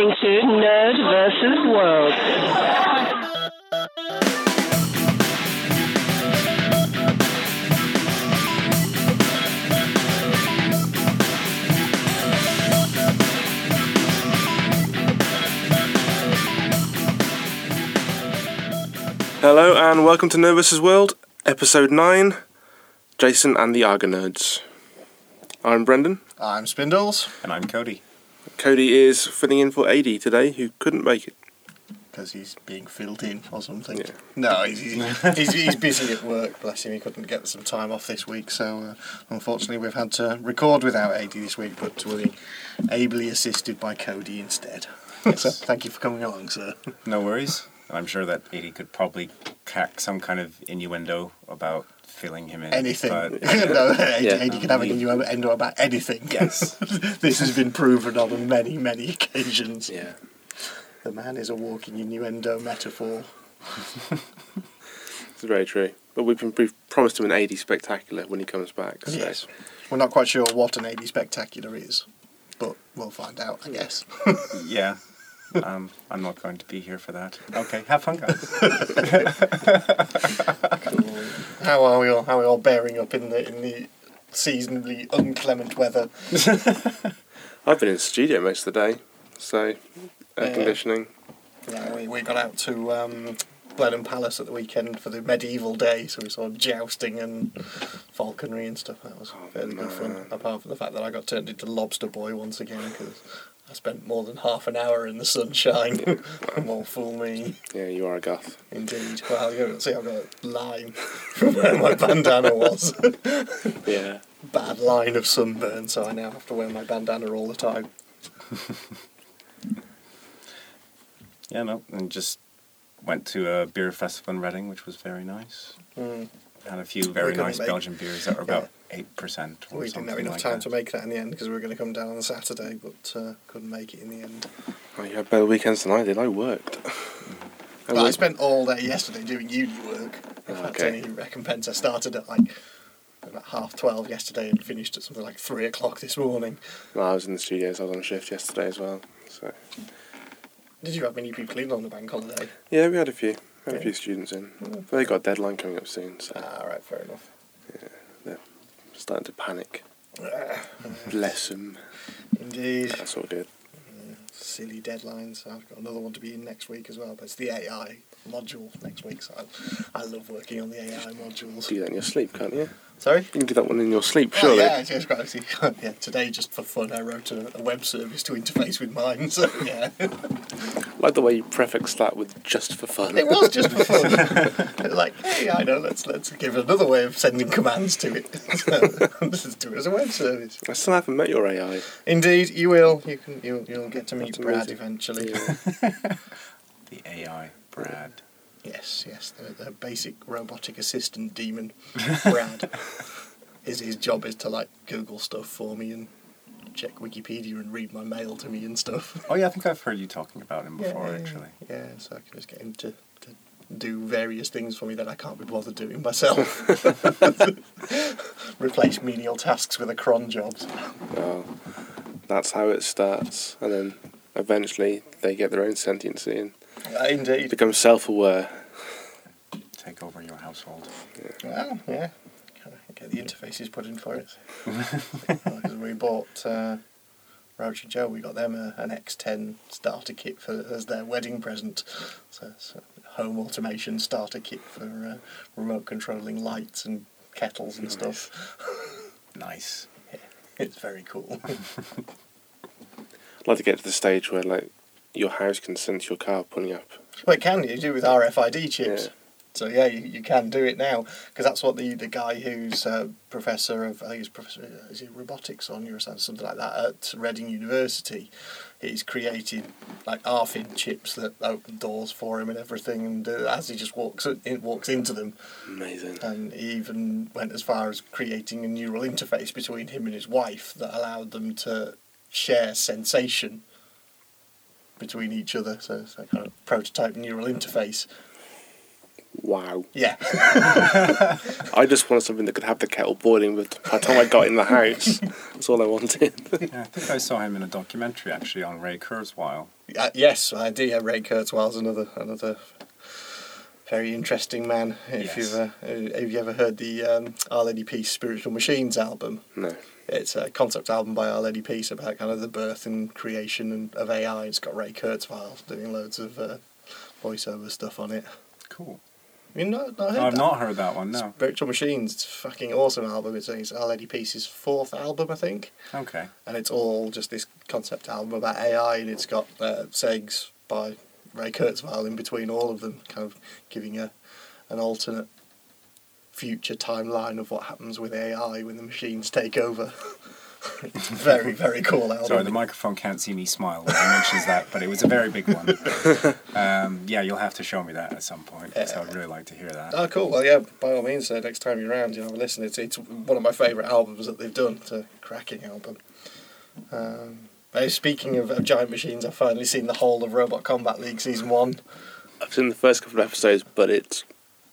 listening to Nerd versus World. Hello and welcome to Nerd versus World, episode 9 Jason and the Argonerds. I'm Brendan. I'm Spindles. And I'm Cody. Cody is filling in for Ady today, who couldn't make it. Because he's being filled in or something. Yeah. No, he's, he's, he's, he's busy at work, bless him. He couldn't get some time off this week, so uh, unfortunately we've had to record without Ady this week, but we're ably assisted by Cody instead. so thank you for coming along, sir. No worries. I'm sure that Ady could probably crack some kind of innuendo about filling him in. Anything. But, no, Ady, Yeah. Ady can have an innuendo about anything. Yes. this has been proven on many, many occasions. Yeah. The man is a walking innuendo metaphor. It's very true. But we've, been, we've promised him an Ady spectacular when he comes back. So. Yes. We're not quite sure what an Ady spectacular is, but we'll find out, I guess. yeah. Um, I'm not going to be here for that. Okay, have fun, guys. How are we all? How are we all bearing up in the in the seasonably inclement weather? I've been in the studio most of the day, so air Yeah. conditioning. Yeah, we, we got out to um, Blenheim Palace at the weekend for the medieval day, so we saw jousting and falconry and stuff. That was fairly good fun. Apart from the fact that I got turned into lobster boy once again because I spent more than half an hour in the sunshine. More fool me. Yeah, you are a goth. Indeed. Well, you see, I've got a line from where my bandana was. Yeah. Bad line of sunburn, so I now have to wear my bandana all the time. yeah, no, and just went to a beer festival in Reading, which was very nice. Mm. Had a few very nice make- Belgian beers that were about 8%. Or We didn't have enough like time that. to make that in the end because we were going to come down on Saturday, but uh, couldn't make it in the end. Oh, you had better weekends than I did. I worked. I But I spent all day yesterday doing uni work. If Oh, that's okay. any recompense, I started at like about half twelve yesterday and finished at something like three o'clock this morning. Well, I was in the studios. I was on shift yesterday as well. So Did you have many people in on the bank holiday? yeah, we had a few. Had a few students in. Mm. They got a deadline coming up soon, so Ah, right, fair enough. Starting to panic. Bless them. Indeed. That's all good. Mm, silly deadlines. I've got another one to be in next week as well, but it's the AI module next week, so I, I love working on the AI modules. Do that in your sleep, can't you? Sorry? You can do that one in your sleep, Oh, surely. yeah, yes, quite actually. yeah, today just for fun I wrote a, a web service to interface with mine, so yeah. like the way you prefix that with "just for fun." it was just for fun. like, hey, I know, let's let's give it another way of sending commands to it. so, let's do it as a web service. I still haven't met your AI. Indeed, you will. You can you'll, you'll get to meet Brad amazing. eventually. The AI, Brad. Yes, yes, the, the basic robotic assistant demon, Brad. his his job is to like Google stuff for me and check Wikipedia and read my mail to me and stuff. Oh, yeah, I think I've heard you talking about him before, yeah, actually. Yeah, so I can just get him to, to do various things for me that I can't be bothered doing myself. Replace menial tasks with a cron jobs. Well, that's how it starts, and then eventually they get their own sentiency and indeed. become self-aware. Take over your household. Well, yeah. Get the interfaces put in for it. Because we bought uh, Roach and Joe, we got them a, an X10 starter kit for as their wedding present. So it's a home automation starter kit for uh, remote controlling lights and kettles and stuff. Nice. It's very cool. I'd like to get to the stage where like your house can sense your car pulling up. well, it can you do with RFID chips. Yeah. So yeah, you, you can do it now because that's what the, the guy who's uh, professor of I think he's professor is it robotics or neuroscience something like that at Reading University. He's created like RFID chips that open doors for him and everything, and uh, as he just walks in, walks into them, Amazing. and he even went as far as creating a neural interface between him and his wife that allowed them to share sensation between each other. So it's a kind of prototype neural interface. Wow. Yeah. I just wanted something that could have the kettle boiling by the time I got in the house. That's all I wanted. Yeah, I think I saw him in a documentary actually on Ray Kurzweil. Uh, yes, I do. Yeah, Ray Kurzweil's another another very interesting man. If Yes. you've uh, have you ever heard the um, Our Lady Peace Spiritual Machines album? no. It's a concept album by Our Lady Peace about kind of the birth and creation and, of AI. It's got Ray Kurzweil doing loads of uh, voiceover stuff on it. Cool. You not heard I've that? not heard that one. No. Spiritual Machines. It's a fucking awesome album. It's, it's Our Lady Peace's fourth album, I think. Okay. and it's all just this concept album about AI, and it's got uh, segs by Ray Kurzweil in between all of them, kind of giving a an alternate future timeline of what happens with AI when the machines take over. it's very very cool album. Sorry, the microphone can't see me smile when he mentions that, but it was a very big one. Um, yeah, you'll have to show me that at some point. 'cause I would really like to hear that. Oh, cool. Well, yeah, by all means, uh, next time you're around, you know, have a listen. It's, it's one of my favourite albums that they've done. It's a cracking album. Um, uh, speaking of, of giant machines, I've finally seen the whole of Robot Combat League Season 1. I've seen the first couple of episodes, but it's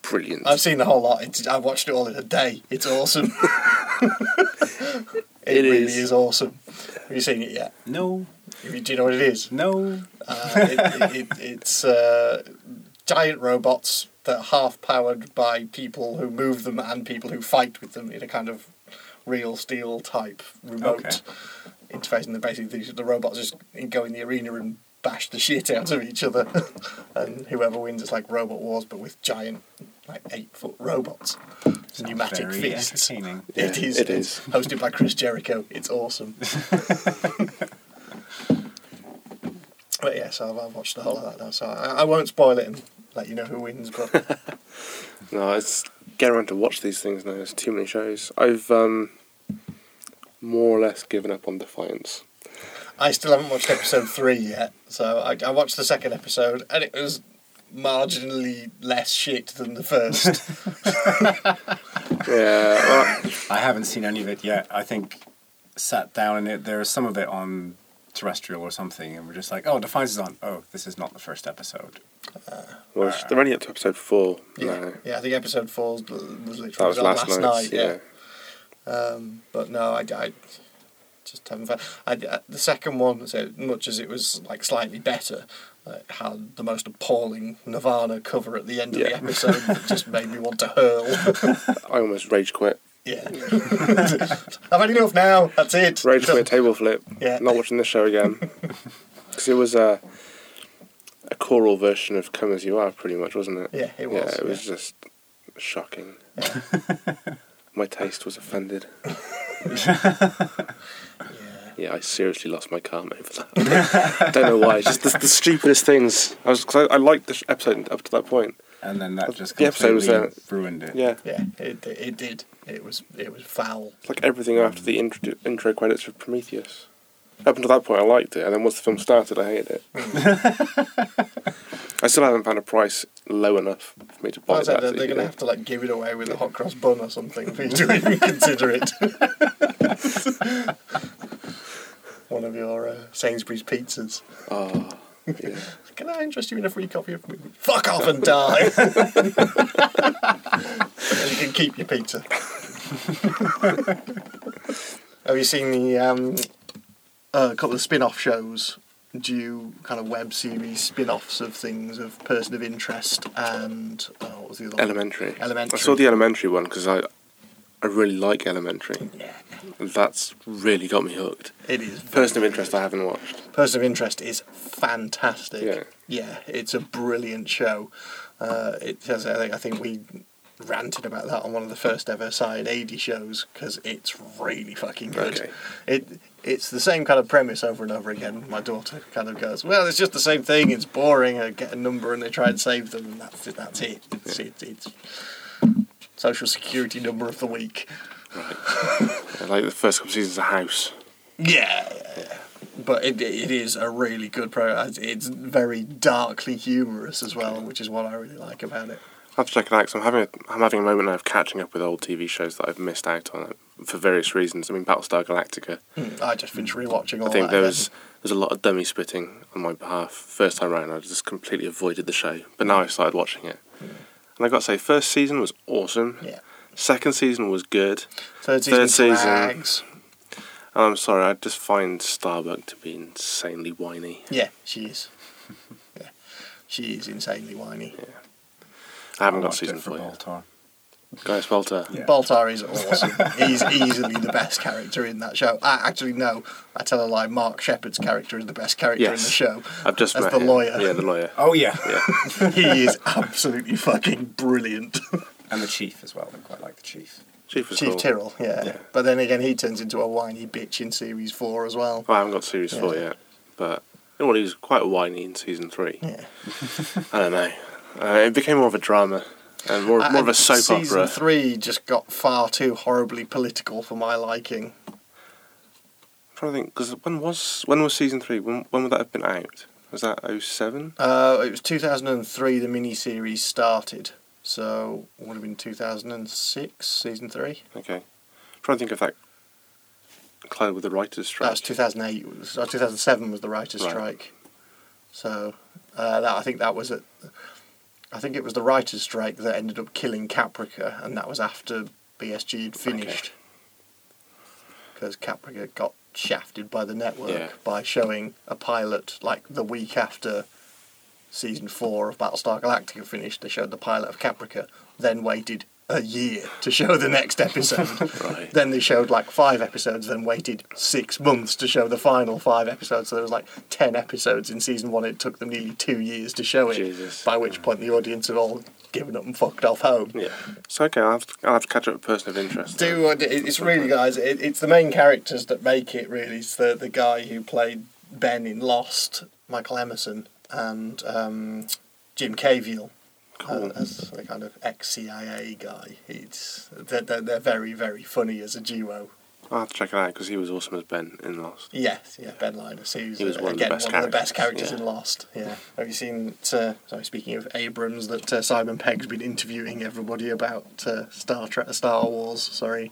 brilliant. I've seen the whole lot. It's, I've watched it all in a day. It's awesome. it, It really is. is. awesome. Have you seen it yet? No, you- Do you know what it is? no. Uh, it, it, it, it's uh, giant robots that are half powered by people who move them and people who fight with them in a kind of real steel type remote interface. And then basically the, the robots just go in the arena and bash the shit out of each other. and whoever wins is like Robot Wars, but with giant, like eight foot robots. Sounds Pneumatic very fists. entertaining. It Yeah, is. it it's. Hosted by Chris Jericho. It's awesome. but yes, I've, I've watched the whole of that now, so I, I won't spoil it and let you know who wins. But No, it's get around to watch these things now. There's too many shows. I've um, more or less given up on Defiance. I still haven't watched episode three yet. So I, I watched the second episode, and it was marginally less shit than the first. Yeah, well, I haven't seen any of it yet. I think sat down and it, there was some of it on terrestrial or something, and we're just like, oh, Defiance is on. Oh, this is not the first episode. well, they're only up to episode four yeah, now. yeah. I think episode four was was literally That was on last, last night. night. yeah. Um, but no, I, I just haven't found. I, I- the second one, so much as it was like slightly better, uh, had the most appalling Nirvana cover at the end of the episode that just made me want to hurl. I almost rage quit. yeah, I've had enough now. That's it. Rage quit table flip. Yeah. Not watching this show again. Because it was a, a choral version of Come As You Are, pretty much, wasn't it? Yeah, it was. Yeah, was, it was yeah. just shocking. My taste was offended. Yeah. Yeah, I seriously lost my calm over that. I Don't know why. It's just the, the stupidest things. I was cause I, I liked the sh- episode up to that point. And then that just The episode was, completely uh, ruined it. Yeah, Yeah, it, it did. It was it was foul. it's like everything after the intro, intro credits of Prometheus. Up until that point, I liked it, and then once the film started, I hated it. I still haven't found a price low enough for me to buy I said that. that they're going to have to like give it away with a hot cross bun or something for you to even consider it. One of your uh, Sainsbury's pizzas. Oh, yeah. Can I interest you in a free copy of? Fuck off and die. and you can keep your pizza. Have you seen the um, uh, couple of spin-off shows? Do kind of web series spin-offs of things of person of interest and oh, what was the other one? Elementary. Elementary. I saw the Elementary one because I, I really like Elementary. Yeah, that's really got me hooked. it is. Person of interest I haven't watched. Person of Interest is fantastic. Yeah. Yeah, it's a brilliant show. Uh, it has, I think, I think we ranted about that on one of the first ever Side 80 shows because it's really fucking good. Okay. It It's the same kind of premise over and over again. My daughter kind of goes, Well, it's just the same thing, it's boring. I get a number and they try and save them, and that's it. That's it. It's, it, it's social security number of the week. I like the first couple of seasons of House. Yeah, but it, it is a really good program. It's very darkly humorous as well, which is what I really like about it. I have to check it out 'cause I'm having a, I'm having a moment now of catching up with old TV shows that I've missed out on for various reasons. I mean, Battlestar Galactica. Hmm, I just finished rewatching all I think there was there's a lot of dummy spitting on my behalf. First time round, I just completely avoided the show, but now hmm. I've started watching it, And I got to say, first season was awesome. Yeah. Second season was good. Third season, Third season. drags. And I'm sorry, I just find Starbuck to be insanely whiny. Yeah, she is. yeah, she is insanely whiny. Yeah. I haven't got season four yet. Baltar. Gaius Baltar. Yeah. Baltar is awesome. He's easily the best character in that show. I, actually, no, I tell a lie. Mark Sheppard's character is the best character in the Yes. show. I've just As met the him. lawyer. Yeah, the lawyer. Oh yeah, Yeah. he is absolutely fucking brilliant. And the chief as well. I quite like the chief. Chief was Chief cool. Tyrol, yeah. Yeah. But then again, he turns into a whiny bitch in series four as well. Well, I haven't got series four yet, but you know what? He was quite whiny in season three. Yeah. I don't know. Uh, it became more of a drama and more, more of a soap season opera. three just got far too horribly political for my liking. I'm trying to think because when was when was season three? When when would that have been out? Was that 07? Uh, it was 2003 the miniseries started, so would have been 2006 season three. Okay. I'm trying to think of that collided with the writers' strike. That's 2008. was- uh, 2007 was the writers' Right. strike. So uh, that I think that was it. I think it was the writers' strike that ended up killing Caprica, and that was after BSG had finished. Because Caprica got shafted by the network Yeah. by showing a pilot like the week after season four of Battlestar Galactica finished. They showed the pilot of Caprica, then waited a year to show the next episode. Right. Then they showed like five episodes, then waited six months to show the final five episodes. So there was like ten episodes in season one. It took them nearly two years to show it. Jesus. By which point the audience had all given up and fucked off home. Yeah. So okay, I'll have to, I'll have to catch up with Person of Interest. Do uh, it's really guys. It, it's the main characters that make it. Really, it's the the guy who played Ben in Lost, Michael Emerson, and um, Jim Caviezel. Cool. uh, as a kind of ex CIA guy, it's they're, they're, they're very very funny as a duo. I'll have to check it out because he was awesome as Ben in Lost. Yes, yeah, Ben Linus. He was, He was uh, one of the again best one of the best characters, yeah. in Lost. Yeah. Have you seen? Uh, sorry, speaking of Abrams, that uh, Simon Pegg's been interviewing everybody about uh, Star Trek, Star Wars. Sorry.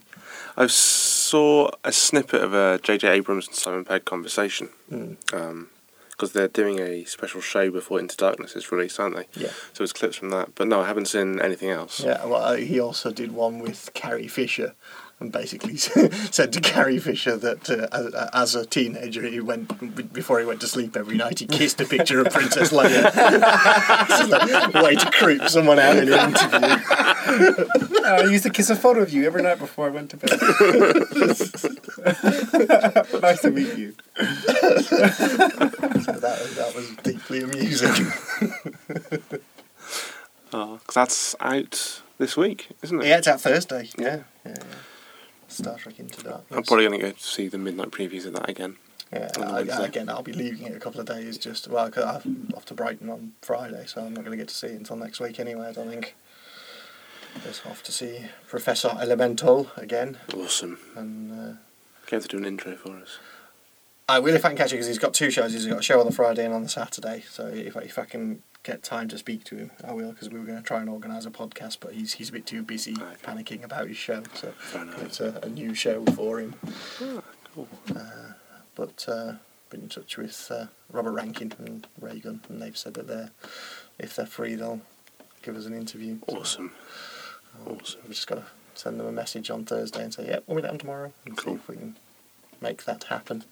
I saw a snippet of a J.J. Abrams and Simon Pegg conversation Mm. Because they're doing a special show before Into Darkness is released, aren't they? Yeah. So it's clips from that. But no, I haven't seen anything else. Yeah. Well, uh, he also did one with Carrie Fisher. And basically said to Carrie Fisher that uh, as, as a teenager, he went before he went to sleep every night. He kissed a picture of Princess Leia. It's like a way to creep someone out in an interview. I used to kiss a photo of you every night before I went to bed. nice to meet you. So that, that was deeply amusing. Oh, 'cause that's out this week, isn't it? yeah, it's out Thursday. Yeah. Yeah, yeah. Star Trek Into Darkness. I'm probably going to go see the midnight previews of that again. Yeah, I, again, I'll be leaving it a couple of days just well, cause I'm off to Brighton on Friday, so I'm not going to get to see it until next week anyway. I don't think. Just off to see Professor Elemental again, Awesome. and uh, Go to do an intro for us. I will if I can catch it because he's got two shows. He's got a show on the Friday and on the Saturday. So if I, if I can get time to speak to him, I will because we were going to try and organise a podcast, but he's he's a bit too busy Okay. panicking about his show. So it's a, a new show for him. Ah, cool. but uh, been in touch with uh, Robert Rankin and Reagan, and they've said that they're if they're free, they'll give us an interview. So Awesome. Awesome. we've just got to send them a message on Thursday and say, "Yep, we'll be down tomorrow," and Cool. see if we can make that happen.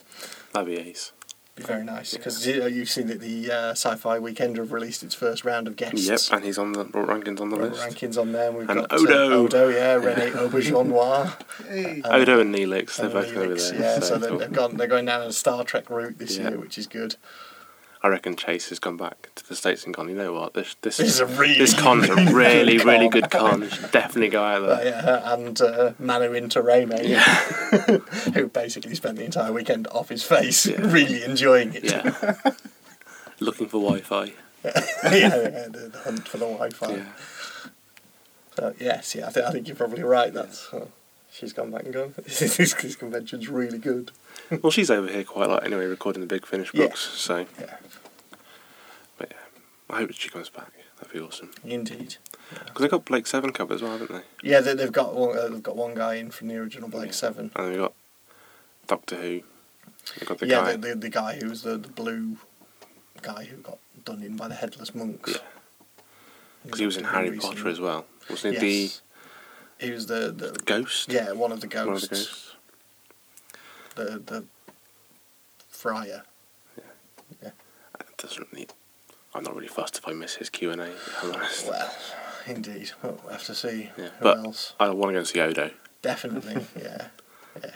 That'd be ace. Be very nice because you know, you've seen that the uh, Sci-Fi Weekend have released its first round of guests. Yep, and he's on the Robert Rankin's on the Robert list. Rankin's on there. and We've And got Odo. Uh, Odo, yeah, Rene Auberjonois. Hey. Um, Odo and Neelix, they're and both over Neelix, there. Yeah, so, so they're, they've gone. They're going down a Star Trek route this Yeah. year, which is good. I reckon Chase has gone back to the States and gone, you know what, this this, This is a really, this con's a really really, good really con." good con. Definitely go out there. yeah, and uh, Manu Intiraymi, who basically spent the entire weekend off his face, Yeah. really enjoying it. Yeah. Looking for Wi Fi. yeah, yeah, the, the hunt for the Wi-Fi. Yeah. So yes, yeah, I think I think you're probably right. That's uh, she's gone back and gone. this, this convention's really good. Well, she's over here quite a lot anyway, recording the Big Finish Yeah. books. So, Yeah, but yeah, I hope she comes back. That'd be awesome. indeed. Because they've got Blake Seven covered as well, haven't they? Yeah, they, they've got one, uh, they've got one guy in from the original Blake Seven. And they've got Doctor Who. They've got the yeah, guy. The, the the guy who was the, the blue guy who got done in by the headless monks. Yeah. Because he was in Harry Potter as well. Wasn't Yes. he He was the, the the ghost? yeah one of the ghosts. One of the ghosts. The the friar. It doesn't really. I'm not really fussed if I miss his Q and A. I'm honest. Well, indeed. Well, have to see Yeah, who but- else. I want to go and see Odo. Definitely, yeah. Yeah.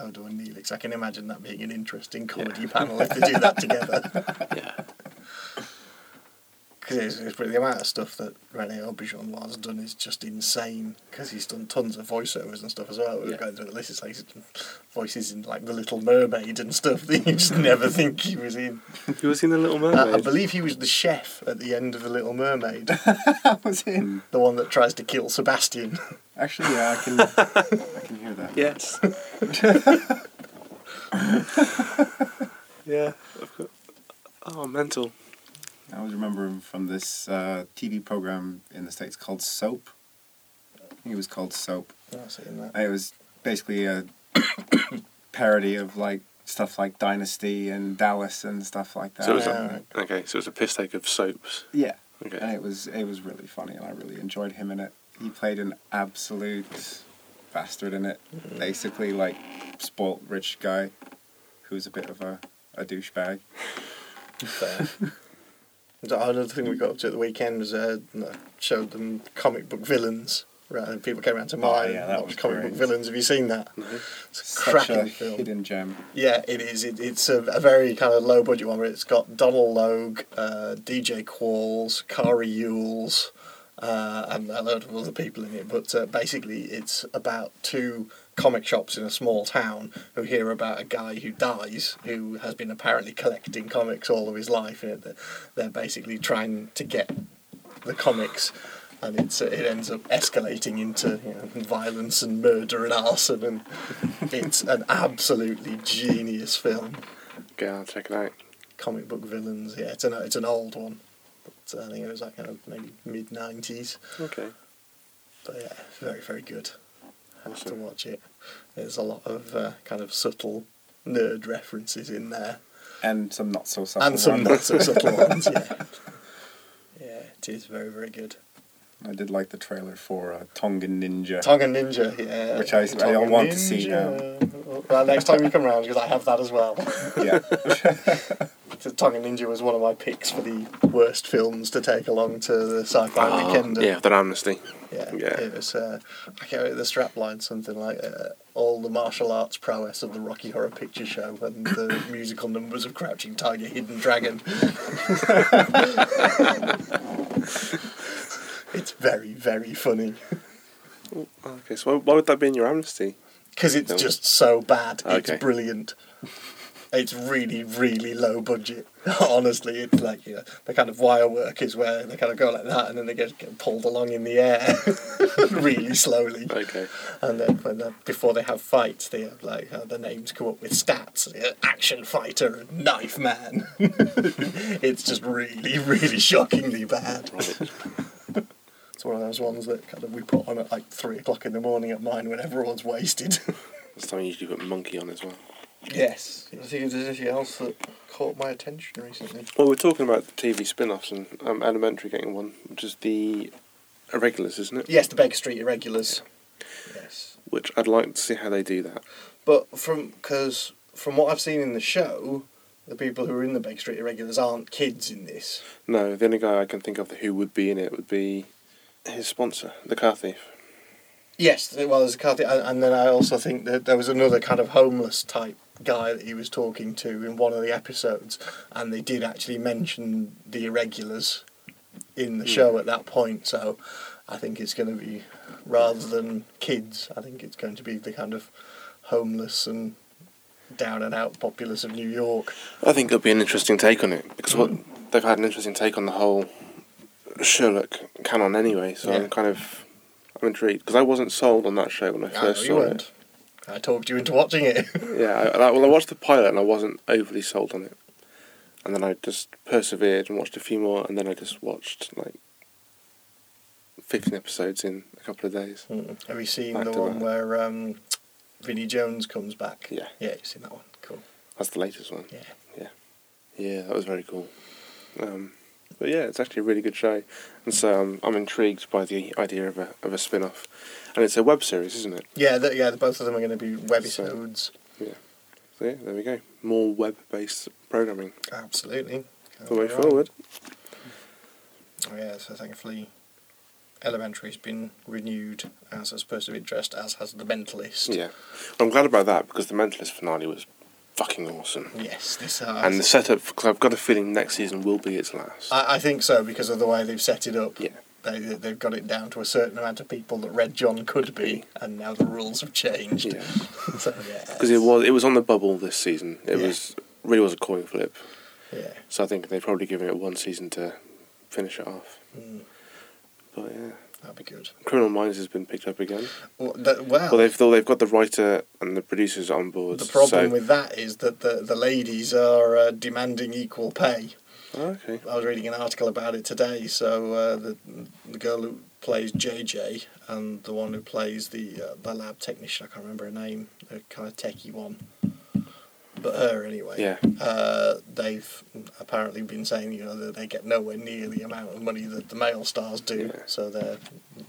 Odo and Neelix. I can imagine that being an interesting comedy panel if they do that together. Yeah. Because it's, it's the amount of stuff that Rene Auberjonois has done is just insane. Because he's done tons of voiceovers and stuff as well. We're Yeah. going through the list. It's like he's done voices in like The Little Mermaid and stuff that you just never think he was in. You ever seen the Little Uh, Mermaid? I believe he was the chef at the end of The Little Mermaid, That was him. the one that tries to kill Sebastian. Actually, yeah, I can, I can hear that. Yes. yeah. I've got- Oh, mental. I always remember him from this uh, TV program in the States called Soap. He was called Soap. I'm not saying that. It was basically a parody of like stuff like Dynasty and Dallas and stuff like that. So it was Yeah, a, okay, so it was a piss take of soaps. yeah, Okay. and it was it was really funny, and I really enjoyed him in it. He played an absolute bastard in it, basically like spoilt rich guy who's a bit of a, a douchebag. Another thing we got up to at the weekend was uh, showed them comic book villains. Right, and people came around to mine. Oh, yeah, that was comic great. book villains. Have you seen that? It's a Such cracking a film. hidden gem. Yeah, it is. It, it's a, a very kind of low budget one where it's got Donal Logue, uh, DJ Qualls, Cary Elwes, uh, and a load of other people in it. But uh, basically, it's about two comic shops in a small town who hear about a guy who dies who has been apparently collecting comics all of his life. And they're, basically trying to get the comics. And it's, it ends up escalating into you know, violence and murder and arson, and it's an absolutely genius film. Okay, I'll check it out. Comic book villains, yeah, it's an it's an old one, but uh, I think it was like kind of maybe mid nineties. Okay. But yeah, very very good. Have to watch it. There's a lot of uh, kind of subtle nerd references in there, And some not so subtle ones. and some ones. not so subtle ones. Yeah, yeah, it is very very good. I did like the trailer for uh, Tongan Ninja. Tonga Ninja, yeah. Which I- I Tonga want to see Ninja. Well, next time you come round, because I have that as well. yeah. The Tonga Ninja was one of my picks for the worst films to take along to the sci-fi Oh, weekend. yeah, that amnesty. yeah, yeah. It was. Uh, I can't remember the strapline, something like uh, all the martial arts prowess of the Rocky Horror Picture Show and the musical numbers of Crouching Tiger, Hidden Dragon. it's very, very funny Okay, so why, would that be in your amnesty? because it's just so bad. It's brilliant. It's really, really low budget. Honestly, it's like you know, the kind of wire work is where they kind of go like that, and then they get, get pulled along in the air really slowly. Okay. And then when the, before they have fights, they have like uh, the names come up with stats: uh, action fighter and knife man. it's just really, really shockingly bad. Right. It's one of those ones that kind of we put on at like three o'clock in the morning at mine when everyone's wasted. This time you usually put Monkey on as well. Yes. I think there's anything else that caught my attention recently. Well, we're talking about the TV spin-offs and um, Elementary getting one, which is the Irregulars, isn't it? Yes, the Baker Street Irregulars. Yes. Which I'd like to see how they do that. But from because from what I've seen in the show, the people who are in the Baker Street Irregulars aren't kids in this. No, the only guy I can think of who would be in it would be his sponsor, the car thief. Yes, well, there's a car thi- and, and then I also think that there was another kind of homeless type guy that he was talking to in one of the episodes, and they did actually mention the irregulars in the Hmm. show at that point. So I think it's going to be rather than kids, I think it's going to be the kind of homeless and down and out populace of New York. I think it'll be an interesting take on it because what they've had an interesting take on the whole Sherlock canon anyway. So Yeah. I'm kind of I'm intrigued because I wasn't sold on that show when I first saw it. I talked you into watching it. Yeah, I, I, well, I watched the pilot and I wasn't overly sold on it, and then I just persevered and watched a few more, and then I just watched like fifteen episodes in a couple of days. Mm. Have you seen Back the one back. where um, Vinnie Jones comes back? Yeah. Yeah, you've seen that one. Cool. That's the latest one. Yeah. Yeah, that was very cool. Um, But yeah, it's actually a really good show, and so um, I'm intrigued by the idea of a of a spin off, and it's a web series, isn't it? Yeah, the, yeah. Both of them are going to be So- yeah, So yeah, there we go. More web based programming. Absolutely. The way Can't wrong. forward. Oh yeah, so thankfully, Elementary's been renewed as a supposed of interest, as has The Mentalist. Yeah, I'm glad about that because the Mentalist finale was fucking awesome. Yes, this has. And the setup, because I've got a feeling next season will be its last. I, I think so because of the way they've set it up. Yeah. They, they've got it down to a certain amount of people that Red John could be, and now the rules have changed. Yeah. so yeah. Because it was it was on the bubble this season. It Yeah. was really was a coin flip. Yeah. So I think they've probably given it one season to finish it off. Mm, But yeah, that'd be good. Criminal Minds has been picked up again. Well, that, well, Well, they've though they've got the writer and the producers on board. the problem so- with that is that the, the ladies are uh, demanding equal pay. Oh, okay. I was reading an article about it today. So uh, the the girl who plays JJ and the one who plays the uh, the lab technician, I can't remember her name, the kind of techie one, but her anyway. Yeah. Uh, they've apparently been saying you know that they get nowhere near the amount of money that the male stars do. Yeah. So they're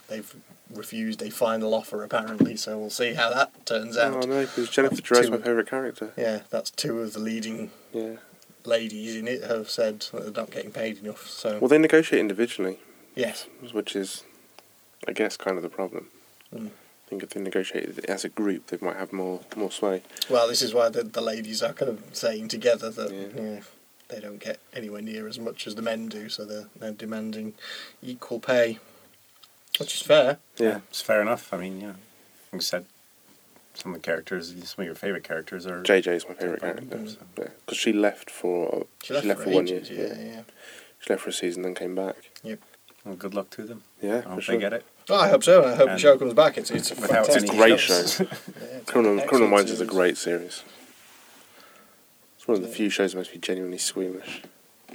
they've refused a final offer apparently. So we'll see how that turns out. Oh no, because Jennifer Jareau's my favourite character. Yeah, that's two of the leading Yeah. ladies in it have said that they're not getting paid enough. So Well, they negotiate individually, yes. which is, I guess, kind of the problem. Mm. I think if they negotiated as a group, they might have more more sway. Well, this is why the, the ladies are kind of saying together that Yeah. you know, they don't get anywhere near as much as the men do, so they're, they're demanding equal pay, which is fair. Yeah. it's fair enough. I mean, yeah, like I said, some of the characters, some of your favorite characters are. JJ is my favourite Yeah, character. mm. Yeah, because she left for She left, for, one ages, year. yeah, yeah. She left for a season, then came back. Yep. Well, good luck to them. Yeah, I for hope sure. they get it. Oh, I hope so. and I hope the show comes back. It's it's a fantastic any Great show. show. Yeah, Criminal, Criminal Minds is a great series. It's one of the Yeah. few shows that makes me genuinely squeamish.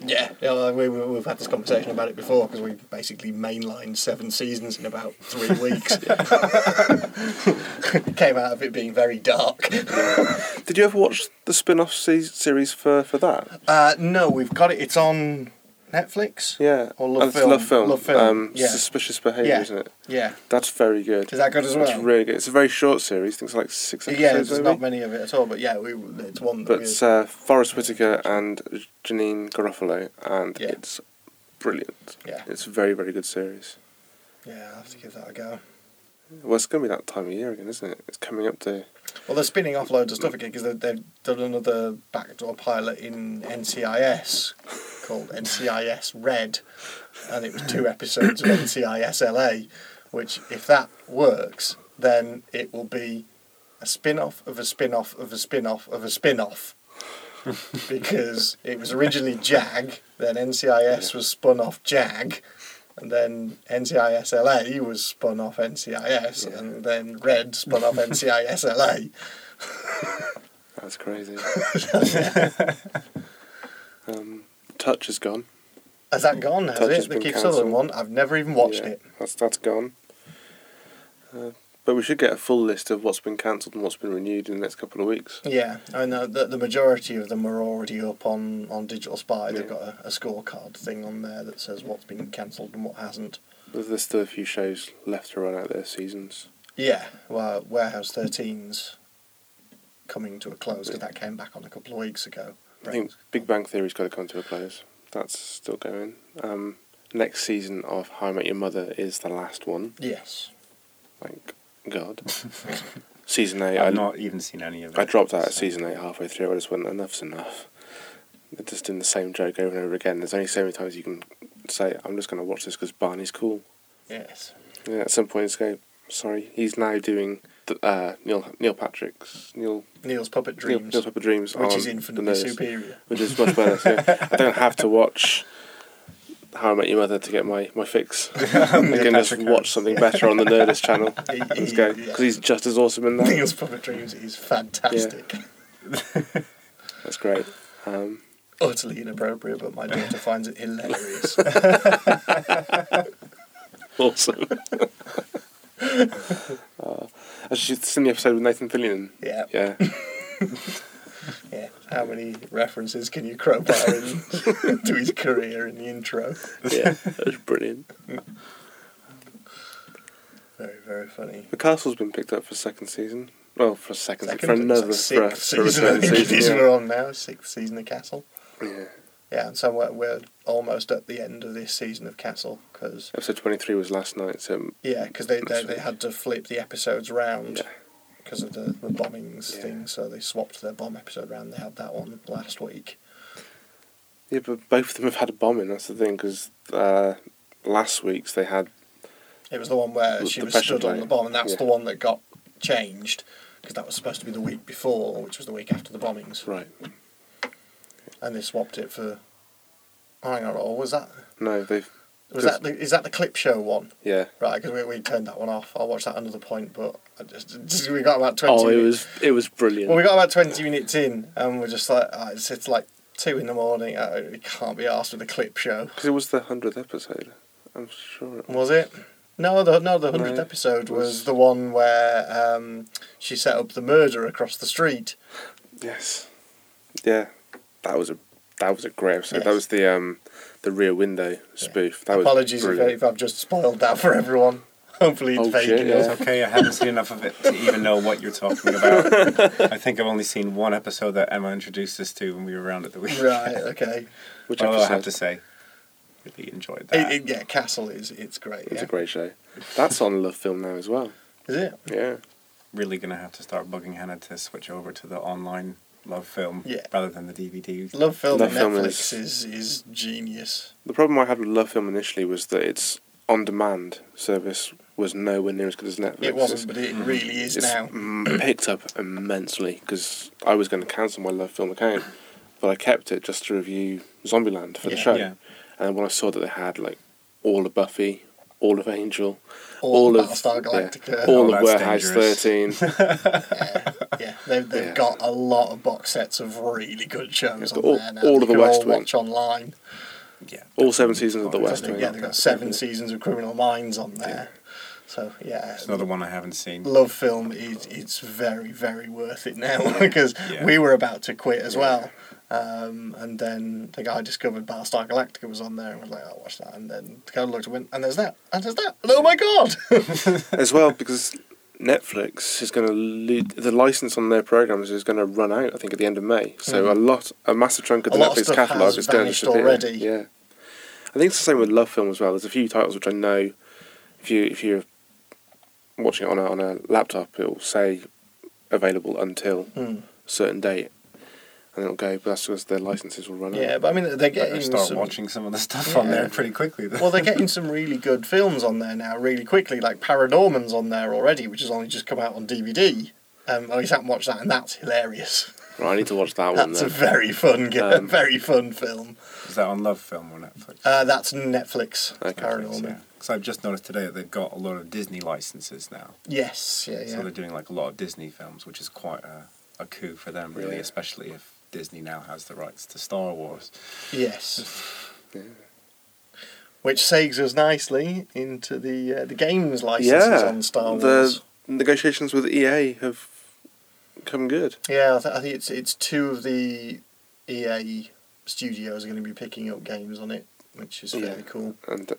Yeah, yeah well, we, we- we've had this conversation about it before because we basically mainlined seven seasons in about three weeks. Came out of it being very dark. Did you ever watch the spin-off se- series for, for that? Uh, no, we've got it. It's on Netflix. Yeah. Or Love Film. Love Film. Love Film, Um, yeah. Suspicious Behaviour, Yeah. isn't it? Yeah, That's very good. is that good as well? That's really good. It's a very short series. I think it's like six episodes. yeah, there's maybe. not many of it at all, but yeah, we, it's one that But it's uh, Forest Whitaker and Janeane Garofalo, and Yeah. it's brilliant. Yeah. It's a very, very good series. yeah, I'll have to give that a go. Well, it's going to be that time of year again, isn't it? It's coming up to. Well, they're spinning off loads of stuff again because they've, they've done another backdoor pilot in NCIS called NCIS Red, and it was two episodes of NCIS LA, which, if that works, then it will be a spin off of a spin off of a spin off of a spin off. because it was originally JAG, then NCIS was spun off JAG, and then NCIS LA was spun off NCIS, and then Red spun off NCIS LA. That's crazy. um, Touch is gone. Has that gone? Has Touch has it? The been Keith cancelled. Sutherland one. I've never even watched Yeah, it. That's that's gone. Uh, but we should get a full list of what's been cancelled and what's been renewed in the next couple of weeks. Yeah, I know the, the majority of them are already up on, on Digital Spy. They've Yeah. got a, a scorecard thing on there that says what's been cancelled and what hasn't. But there's still a few shows left to run out their seasons. Yeah, well, Warehouse 13's coming to a close because that came back on a couple of weeks ago. I think Big Bang Theory's got to come to a close. That's still going. Um, next season of How I Met Your Mother is the last one. Yes. Thank God. season eight. I I've not even seen any of it. I dropped out at so- season eight halfway through. I just went, enough's enough. They're just doing the same joke over and over again. There's only so many times you can say, I'm just going to watch this because Barney's cool. Yes. Yeah, at some point, it's go, sorry, he's now doing the, uh, Neil Neil Patrick's Neil Neil's Puppet Dreams, Neil Pepper Dreams, which is infinitely superior. which is much better. So I don't have to watch How I Met Your Mother to get my, my fix. I can just Patrick watch something better on the Nerdist channel. He- Let's go yeah. because he's just as awesome in that. Neil's Puppet Dreams is fantastic. That's great. Um, Utterly inappropriate, but my daughter finds it hilarious. awesome. uh, actually, seen the episode with Nathan Fillion. yeah. Yeah, Yeah, How many references can you crowbar in to his career in the intro? Yeah, that was brilliant. Very, very funny. The castle's been picked up for second season. Well, for a second, Second, for another like for, a- sixth for a season. I think season. is yeah. we're on now, sixth season of Castle. yeah. Yeah, and so we're, we're almost at the end of this season of Castle because Episode twenty three was last night, so yeah, because they, they they had to flip the episodes round yeah. because of the, the bombings Yeah. thing. So they swapped their bomb episode round. They had that one last week. Yeah, but both of them have had a bombing. That's the thing, because uh, last week's they had It was the one where she was stood on the bomb, and that's Yeah. the one that got changed because that was supposed to be the week before, which was the week after the bombings, right. And they swapped it for. Hang on, or was that No, they've was that the, is that the clip show one? yeah. Right, because we, we turned that one off. I'll watch that another point, but I just, just we got about twenty. Oh, it minutes. was it was brilliant. Well, we got about twenty minutes in, and we're just like, oh, it's, it's like two in the morning. Uh, we can't be asked with a clip show. Because it was the hundredth episode. I'm sure. It was. Was it? No, the no, the hundredth No, episode was, was- the one where um, she set up the murder across the street. Yes. Yeah, that was a that was a great episode. Yes. That was the um the Rear Window spoof. That Apologies if, brilliant. if I've just spoiled that for everyone. Hopefully it's Oh, vague shit, yeah. It's okay, I haven't seen enough of it to even know what you're talking about. I think I've only seen one episode that Emma introduced us to when we were around at the weekend. Right, okay. Which Although I episode? have to say, really enjoyed It, that. it, yeah, Castle is it's great. It's Yeah. a great show. That's on Love Film now as well. Is it? Yeah. really going to have to start bugging Hannah to switch over to the online love film Yeah. rather than the DVD. Love Film Love on Film Netflix is- is is genius. The problem I had with Love Film initially was that its on-demand service was nowhere near as good as Netflix. It wasn't, It's- but it really is it's now. picked up immensely because I was going to cancel my Love Film account, but I kept it just to review Zombieland for the show. Yeah. And when I saw that they had like all of Buffy, all of Angel, All, all of of Battlestar yeah, Galactica. all Oh, of Warehouse dangerous. Thirteen, yeah, yeah. They've, they've Yeah. got a lot of box sets of really good shows Yeah, on all- there now. all of the you can West all Wing. watch online. Yeah. all seven seasons of The West Wing. yeah, they've got seven seasons of Criminal Minds on there. So yeah, It's another one I haven't seen. Love Film is it's very very worth it now because Yeah. we were about to quit as well. Um, and then the guy discovered Battlestar Galactica was on there and was like, I'll watch that. And then the guy looked and went, and there's that, and there's that. And oh my god! as well because Netflix is going to lo- the license on their programs is going to run out. I think at the end of May. So Mhm. a lot, a massive chunk of A the of Netflix catalog is going to disappear. already. Yeah, I think it's the same with Love Film as well. There's a few titles which I know if you if you're watching it on a on a laptop, it'll say available until Hmm. a certain date, and it'll go. But that's because their licenses will run out. Yeah, but I mean they're Better getting start some, watching some of the stuff on there pretty quickly. Then. well, they're getting some really good films on there now, really quickly. Like Paranorman's on there already, which has only just come out on DVD. Um, I haven't watched that, and that's hilarious. Right, I need to watch that one. That's a very fun, ga- Um, very fun film. Is that on Love Film or Netflix? Uh, that's Netflix. Okay. Paranorman. Because I've just noticed today that they've got a lot of Disney licenses now. Yes, yeah, yeah. So they're doing like a lot of Disney films, which is quite a, a coup for them, really, Yeah. especially if Disney now has the rights to Star Wars. Yes. Yeah. Which segues us nicely into the uh, the games licenses Yeah, on Star Wars. the negotiations with EA have come good. Yeah, I, th- I think it's it's two of the EA studios are going to be picking up games on it, which is fairly Yeah. cool. and uh,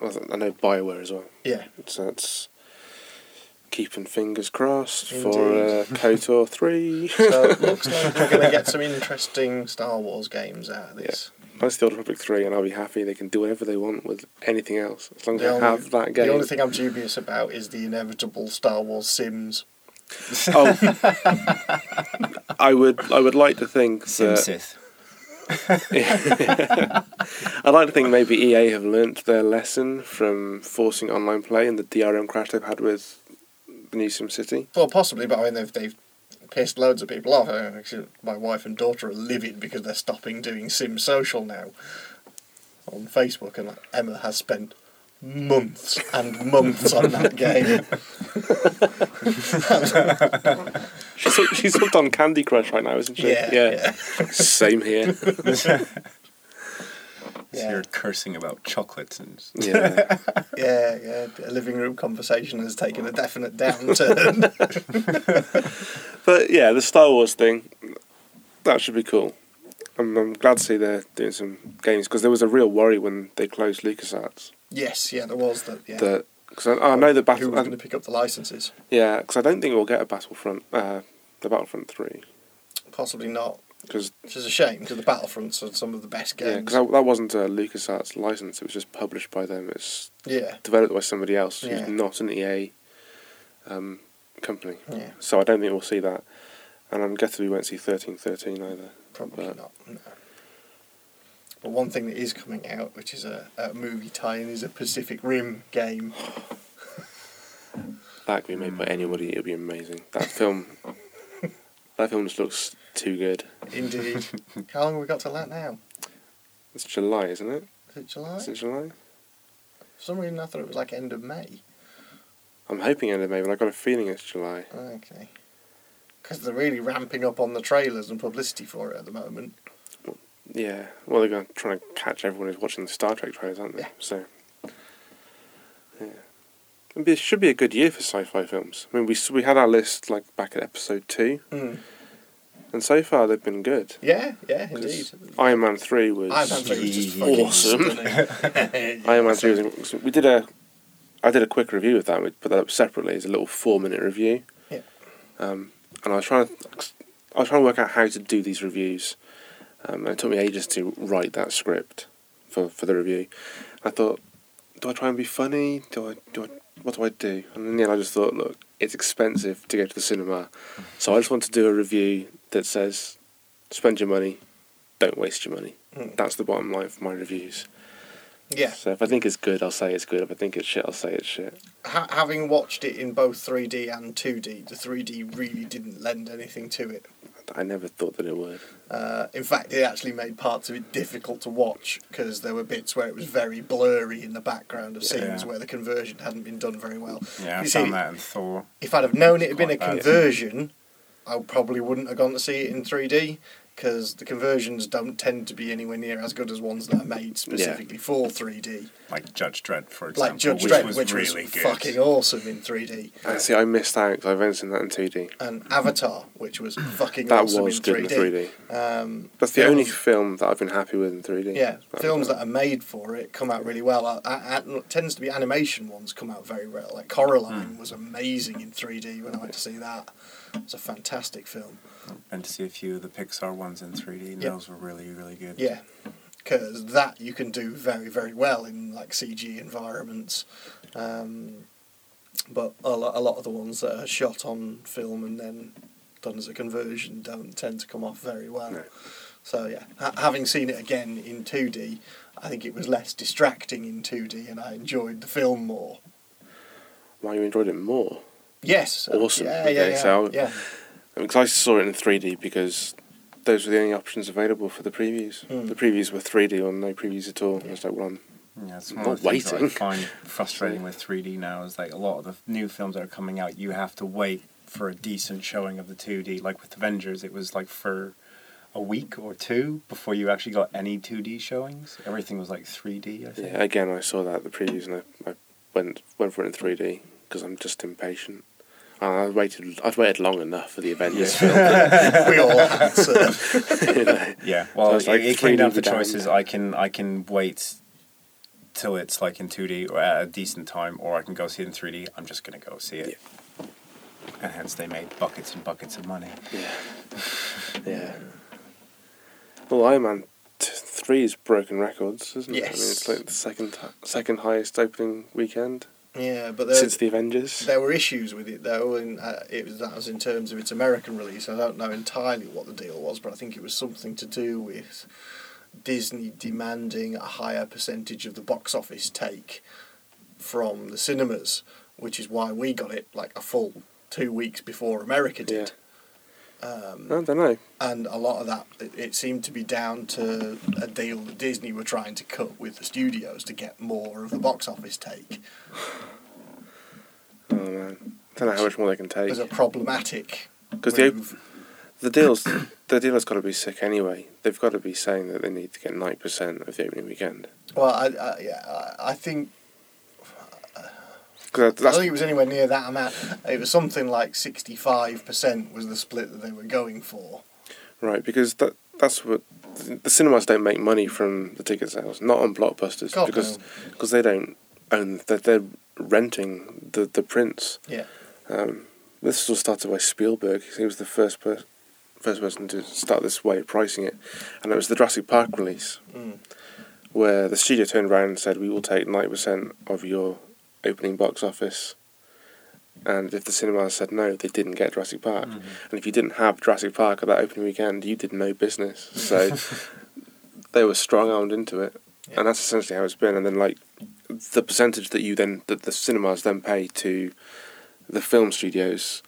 well, I know Bioware as well. Yeah, So it's keeping fingers crossed Indeed. for uh, KOTOR three. so it looks like we're going to get some interesting Star Wars games out of this. That's the Old Republic three, and I'll be happy. They can do whatever they want with anything else as long as The they only- have that game. The only thing I'm dubious about is the inevitable Star Wars Sims. oh, I would, I would like to think Sim that Sith. I'd like to think maybe EA have learnt their lesson from forcing online play and the DRM crash they've had with the new SimCity. Well, possibly, but I mean they've they've pissed loads of people off. Uh, Actually, my wife and daughter are livid because they're stopping doing Sim Social now on Facebook, and Emma has spent months and months on that game. She's, she's hooked on Candy Crush right now, isn't she? Yeah, yeah. Same here. Yeah. you're cursing about chocolates and Yeah. Yeah, yeah. A living room conversation has taken a definite downturn. But yeah, the Star Wars thing, that should be cool. I'm, I'm glad to see they're doing some games because there was a real worry when they closed LucasArts Yes, yeah, there was that. Yeah. that because I, I know the Who battle. was going to pick up the licenses? yeah, because I don't think we'll get a Battlefront, uh, the Battlefront three, Possibly not. Because Which is a shame because the Battlefronts are some of the best games. yeah, because that, that wasn't a LucasArts license. It was just published by them. It's yeah, developed by somebody else Yeah. who's not an EA um, company. yeah, So I don't think we'll see that, and I'm guessing we won't see thirteen thirteen either. probably But- not. No. But one thing that is coming out, which is a, a movie tie-in, is a Pacific Rim game. That could be made by anybody. It'd be amazing. That film, that film just looks too good. Indeed. How long have we got till that now? It's July, isn't it? Is it July? Is it July? For some reason, I thought it was like end of May. I'm hoping end of May, but I've got a feeling it's July. Okay. Because they're really ramping up on the trailers and publicity for it at the moment. Yeah. Well, they're going to try and catch everyone who's watching the Star Trek trailers, aren't they? Yeah. So. Yeah. It should be a good year for sci-fi films. I mean, we we had our list like back at episode two, Mm. And so far they've been good. Yeah, yeah, indeed. Iron Man three was Iron Man 3 was just fucking awesome. stunning. Iron Man 3 was awesome. We did a, I did a quick review of that. We put that up separately as a little four minute review. Yeah. Um, and I was trying to, I was trying to work out how to do these reviews. Um, and it took me ages to write that script for, for the review. I thought, do I try and be funny? Do I do I, what do I do? And in the end, I just thought, look, it's expensive to go to the cinema, so I just want to do a review that says, spend your money, don't waste your money. Mm. That's the bottom line for my reviews. Yeah, So if I think it's good, I'll say it's good. If I think it's shit, I'll say it's shit. ha- having watched it in both 3D and 2D, the 3D really didn't lend anything to it. I never thought that it would. Uh, in fact, it actually made parts of it difficult to watch because there were bits where it was very blurry in the background of Yeah. scenes where the conversion hadn't been done very well. Yeah, I You found see, that in Thor. If I'd have known it had been a Quite bad. conversion, I probably wouldn't have gone to see it in 3D because the conversions don't tend to be anywhere near as good as ones that are made specifically for 3D. Like Judge Dredd, for example, Like Judge which Dredd, was which really was good. fucking awesome in 3D. And see, I missed out because I've only seen that in 2D. And Avatar, which was fucking That awesome was in good 3D. in 3D. Um, That's the only film that I've been happy with in 3D. Yeah, That films that are made for it come out really well. Uh, uh, uh, tends to be animation ones come out very well. Like Coraline was amazing in 3D when I went to see that. It's a fantastic film. And to see a few of the Pixar ones in 3D, and Yeah. those were really, really good. Yeah, because that you can do very, very well in like CG environments. Um, but a lot, a lot of the ones that are shot on film and then done as a conversion don't tend to come off very well. No. So yeah, ha- having seen it again in 2D, I think it was less distracting in 2D, and I enjoyed the film more. Why you enjoyed it more? Yes. Awesome. Yeah, Okay, yeah, yeah. so- yeah. Because I saw it in 3D because those were the only options available for the previews. Mm. The previews were 3D or no previews at all. I was like, well, I'm Yeah, it's Not one of the things that I find frustrating with 3D now is like a lot of the new films that are coming out, you have to wait for a decent showing of the 2D. Like with Avengers, it was like for a week or two before you actually got any 2D showings. Everything was like 3D, I think. yeah. Again, I saw that at the previews and I, I went went for it in 3D because I'm just impatient. And I waited. I'd waited long enough for the Avengers film. we all had to. you know. Yeah, well, So it's like it, it came down to with down. choices. I can I can wait till it's like in 2D or at a decent time, or I can go see it in 3D. I'm just gonna go see it. And hence they made buckets and buckets of money. Yeah. Yeah. Well, Iron Man t- three's broken records, isn't it? I mean, Yes. it's like the second second highest opening weekend Yeah, but there, since the Avengers. there were issues with it though, and uh, it was that was in terms of its American release. I don't know entirely what the deal was, but I think it was something to do with Disney demanding a higher percentage of the box office take from the cinemas, which is why we got it like a full two weeks before America did. Um, I don't know. and a lot of that it, it seemed to be down to a deal that Disney were trying to cut with the studios to get more of the box office take. Oh man, I don't know how much more they can take. was a problematic Because the the deals, the deal has got to be sick anyway. They've got to be saying that they need to get ninety percent of the opening weekend. Well, I, I, yeah, I think I don't think it was anywhere near that amount. It was something like sixty-five percent was the split that they were going for. Right, because that that's what the cinemas don't make money from the ticket sales, not on blockbusters, God, because no. because they don't own they're, they're renting the the prints. Yeah. Um, this was all started by Spielberg. He was the first per- first person to start this way of pricing it, and it was the Jurassic Park release Mm. where the studio turned around and said, "We will take ninety percent of your opening box office." And if the cinema said no, they didn't get Jurassic Park. Mhm. And if you didn't have Jurassic Park at that opening weekend, you did no business. So they were strong armed into it, Yeah. and that's essentially how it's been. And then like the percentage that you then that the cinemas then pay to the film studios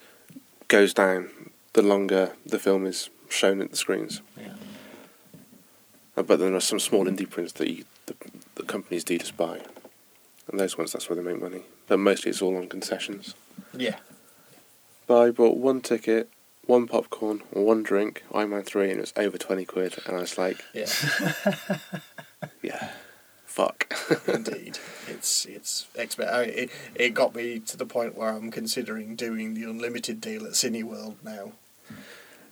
goes down the longer the film is shown at the screens. Yeah. Uh, But then there are some small indie prints that you, the, the companies do just buy, and those ones that's where they make money. But mostly it's all on concessions. Yeah. But I bought one ticket, one popcorn, one drink, Iron Man 3, and it was over 20 quid. And I was like, Yeah. yeah, fuck. Indeed, it's it's exp- I, it, it got me to the point where I'm considering doing the unlimited deal at Cineworld now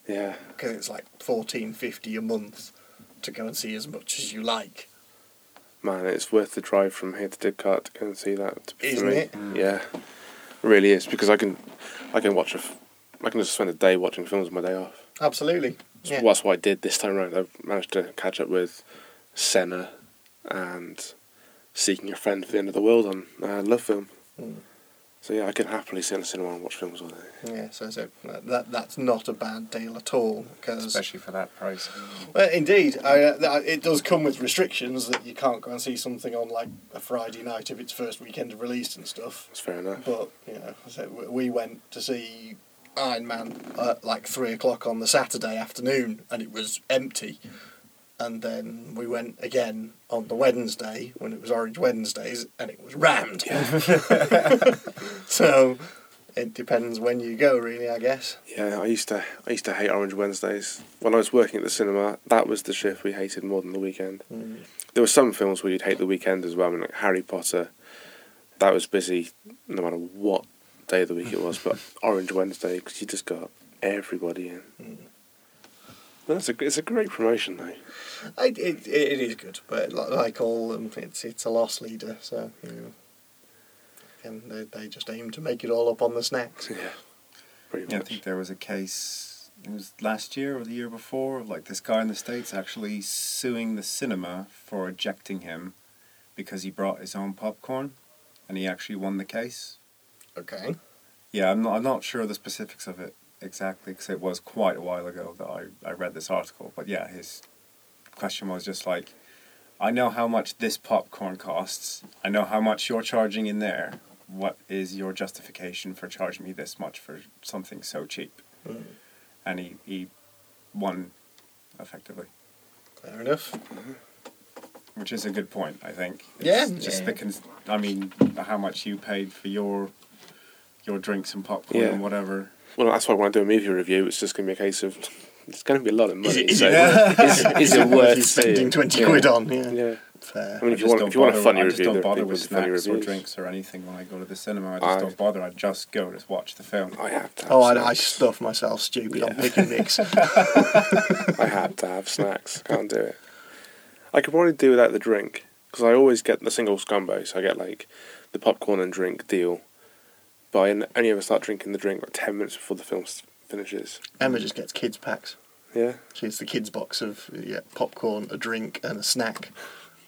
yeah. because it's like fourteen fifty a month to go and see as much as you like, Man, it's worth the drive from here to Didcot to go and see that. isn't it? Yeah, it really is because I can, I can watch a, f- I can just spend a day watching films on my day off. Absolutely. So Yeah. That's what I did this time around. I managed to catch up with Senna and Seeking a Friend for the End of the World on uh, Love Film. Mm. So yeah, I can happily sit in a cinema and watch films all day. Yeah, so, so that that's not a bad deal at all because Especially for that price. well, indeed, I, uh, it does come with restrictions that you can't go and see something on like a Friday night if it's first weekend of release and stuff. That's fair enough. But you know, so we- we went to see Iron Man at like three o'clock on the Saturday afternoon, and it was empty. And then we went again on the Wednesday when it was Orange Wednesdays, and it was rammed. so it depends when you go, really, I guess. Yeah, I used to I used to hate Orange Wednesdays. When I was working at the cinema, that was the shift we hated more than the weekend. Mm. There were some films where you'd hate the weekend as well. I mean, like Harry Potter, that was busy no matter what day of the week it was. But Orange Wednesday, because you just got everybody in. Mm. But it's a it's a great promotion though. I, it, it is good, but like all them, it's it's a loss leader. So you know, and they they just aim to make it all up on the snacks. Yeah, pretty Yeah, I think there was a case. It was last year or the year before. of, Like this guy in the states actually suing the cinema for ejecting him because he brought his own popcorn, and he actually won the case. Okay. Yeah, I'm not. I'm not sure of the specifics of it exactly because it was quite a while ago that I, I read this article. But yeah, his question was just like, I know how much this popcorn costs. I know how much you're charging in there. What is your justification for charging me this much for something so cheap? Mm. And he, he won effectively, Fair enough. which is a good point, I think. Yeah, just yeah. the cons- I mean, how much you paid for your your drinks and popcorn Yeah. and whatever. Well, that's why when I do a movie review, it's just going to be a case of it's going to be a lot of money. Is it, is so it worth, is, is it worth you spending twenty Yeah. quid on? Yeah. Yeah. Fair. I mean, I if you just want, don't if you want a funny I review, just don't bother with snacks or drinks or anything when I go to the cinema. I just I- don't bother. I just go to watch the film. I have to. Oh, have Oh, I, I stuff myself stupid on Yeah. pick and mix. I have to have snacks. I can't do it. I could probably do without the drink because I always get the single scumbo, So I get like the popcorn and drink deal, but I n- only ever start drinking the drink like ten minutes before the film finishes. Emma just gets kids packs. Yeah, She gets the kids box of yeah, popcorn, a drink, and a snack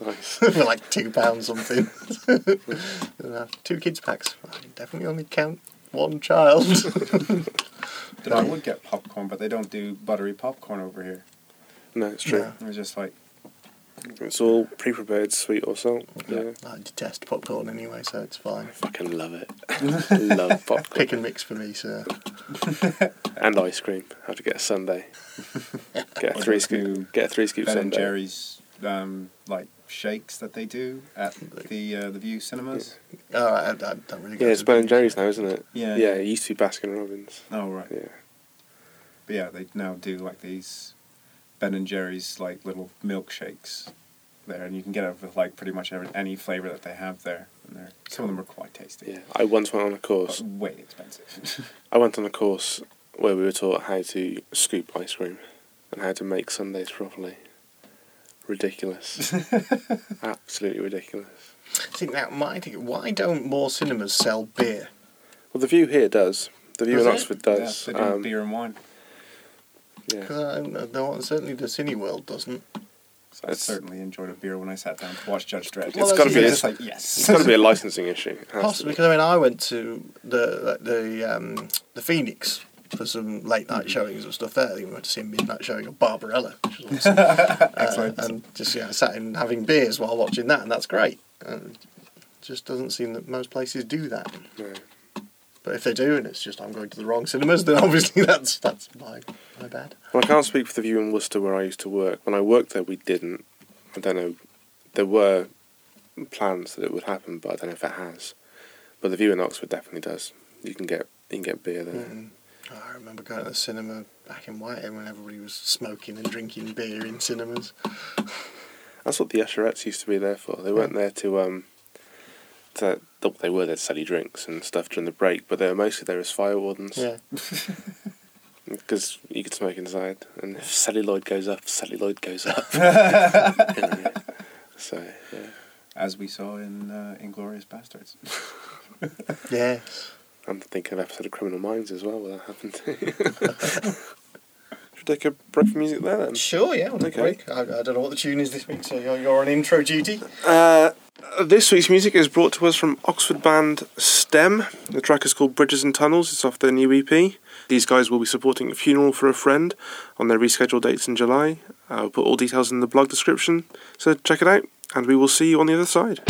nice. for like two pounds something. Uh, two kids packs. I definitely only count one child. But I would get popcorn, but they don't do buttery popcorn over here. no, it's true. No. It's just like It's all pre-prepared, sweet or salt. Yeah, I detest popcorn anyway, so it's fine. I fucking love it. love popcorn Pick and mix for me, sir. and ice cream. I Have to get a sundae. Get a three just do scoop. Get a three scoop Ben and. Jerry's um, like shakes that they do at the uh, the Vue cinemas. Oh, I, I don't really. Yeah, it's the Ben and. Jerry's now, isn't it? Yeah. Yeah, it used to be Baskin Robbins. Oh right. Yeah. But yeah, they now do like these Ben and Jerry's like little milkshakes there, and you can get it with like pretty much every, any flavor that they have there. And they're, some of them are quite tasty. Yeah. I once went on a course. But way expensive. I went on a course where we were taught how to scoop ice cream. and how to make sundaes properly. Ridiculous. Absolutely ridiculous. See now, my thing, why don't more cinemas sell beer? Well, the Vue here does. The Vue Does in it? Oxford Yeah, does. they do um, beer and wine. Yeah. Because no, certainly the Cineworld doesn't. So I It's- certainly enjoyed a beer when I sat down to watch Judge Dredd. Well, It's gotta be yeah, a- like yes. It's got to be a licensing issue. It has to Possibly because I mean I went to the the um, the Phoenix for some late night showings and stuff there. I think we went to see a midnight showing of Barbarella, which was awesome. Uh, and just yeah, sat in having beers while watching that, and that's great. And it just doesn't seem that most places do that. No. But if they do, and it's just I'm going to the wrong cinemas, then obviously that's that's my my bad. Well, I can't speak for the Vue in Worcester where I used to work. When I worked there, we didn't. I don't know. There were plans that it would happen, but I don't know if it has. But the Vue in Oxford definitely does. You can get you can get beer there. Mm. I remember going to the cinema back in Whitehead when everybody was smoking and drinking beer in cinemas. That's what the usherettes used to be there for. They weren't there to um. To, they were there to sell you drinks and stuff during the break, but they were mostly there as fire wardens. Yeah. Because you could smoke inside, and if celluloid goes up, celluloid goes up. You so yeah. As we saw in uh, Inglourious Basterds. Yes. I'm thinking of an episode of Criminal Minds as well where that happened too. Should we take a break from music there then? Sure, yeah, we'll take a Okay. break. I, I don't know what the tune is this week, so you're, you're on intro duty. Uh, Uh, this week's music is brought to us from Oxford band STEM. The track is called Bridges and Tunnels. It's off their new EP. These guys will be supporting a funeral for a friend on their rescheduled dates in July. Uh, I'll put all details in the blog description, so check it out, and we will see you on the other side.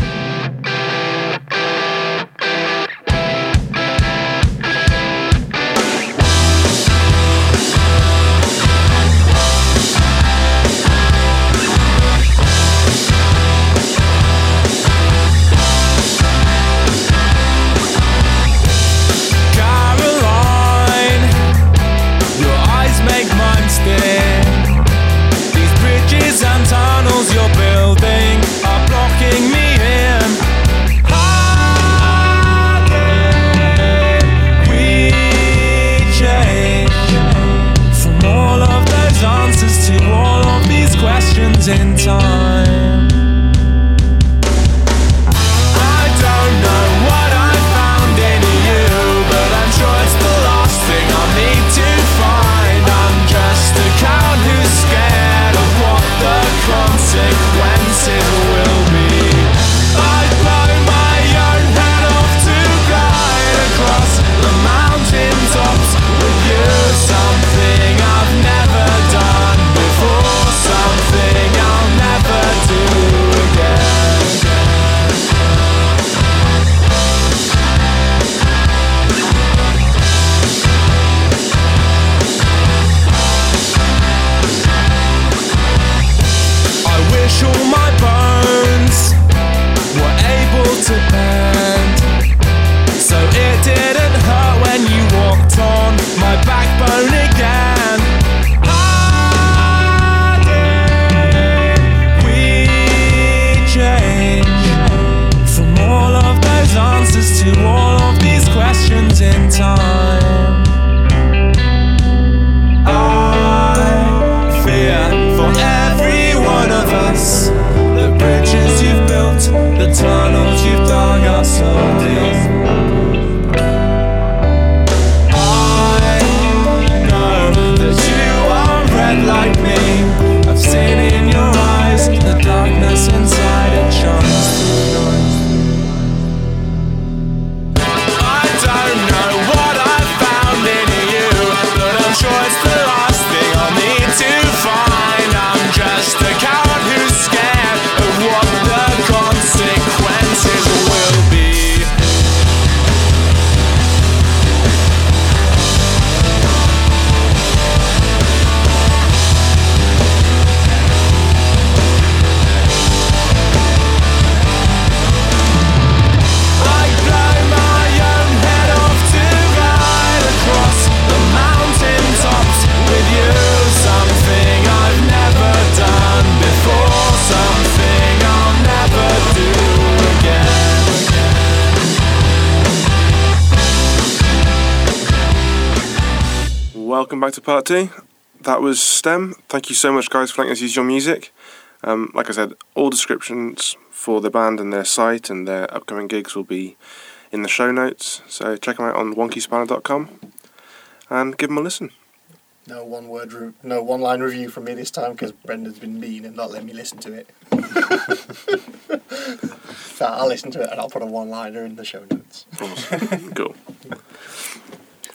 Welcome back to part two. that was STEM. Thank you so much, guys, for letting us use your music. Um, like I said, all descriptions for the band and their site and their upcoming gigs will be in the show notes. So check them out on wonkyspanner.com and give them a listen. No one word, re- no one line review from me this time because Brendan's been mean and not letting me listen to it. so I'll listen to it and I'll put a one liner in the show notes. Awesome. cool.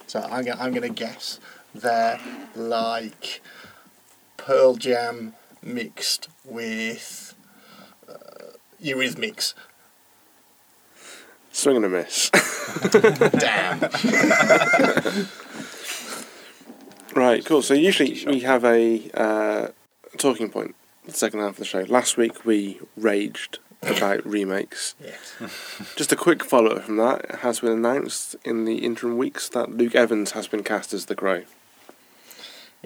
So I'm I'm gonna guess they're like Pearl Jam mixed with uh, Eurythmics. Swing and a miss. Damn. Right, cool. So usually we have a uh, talking point, the second half of the show. Last week we raged about remakes. yes. Just a quick follow up from that. It has been announced in the interim weeks that Luke Evans has been cast as the Crow.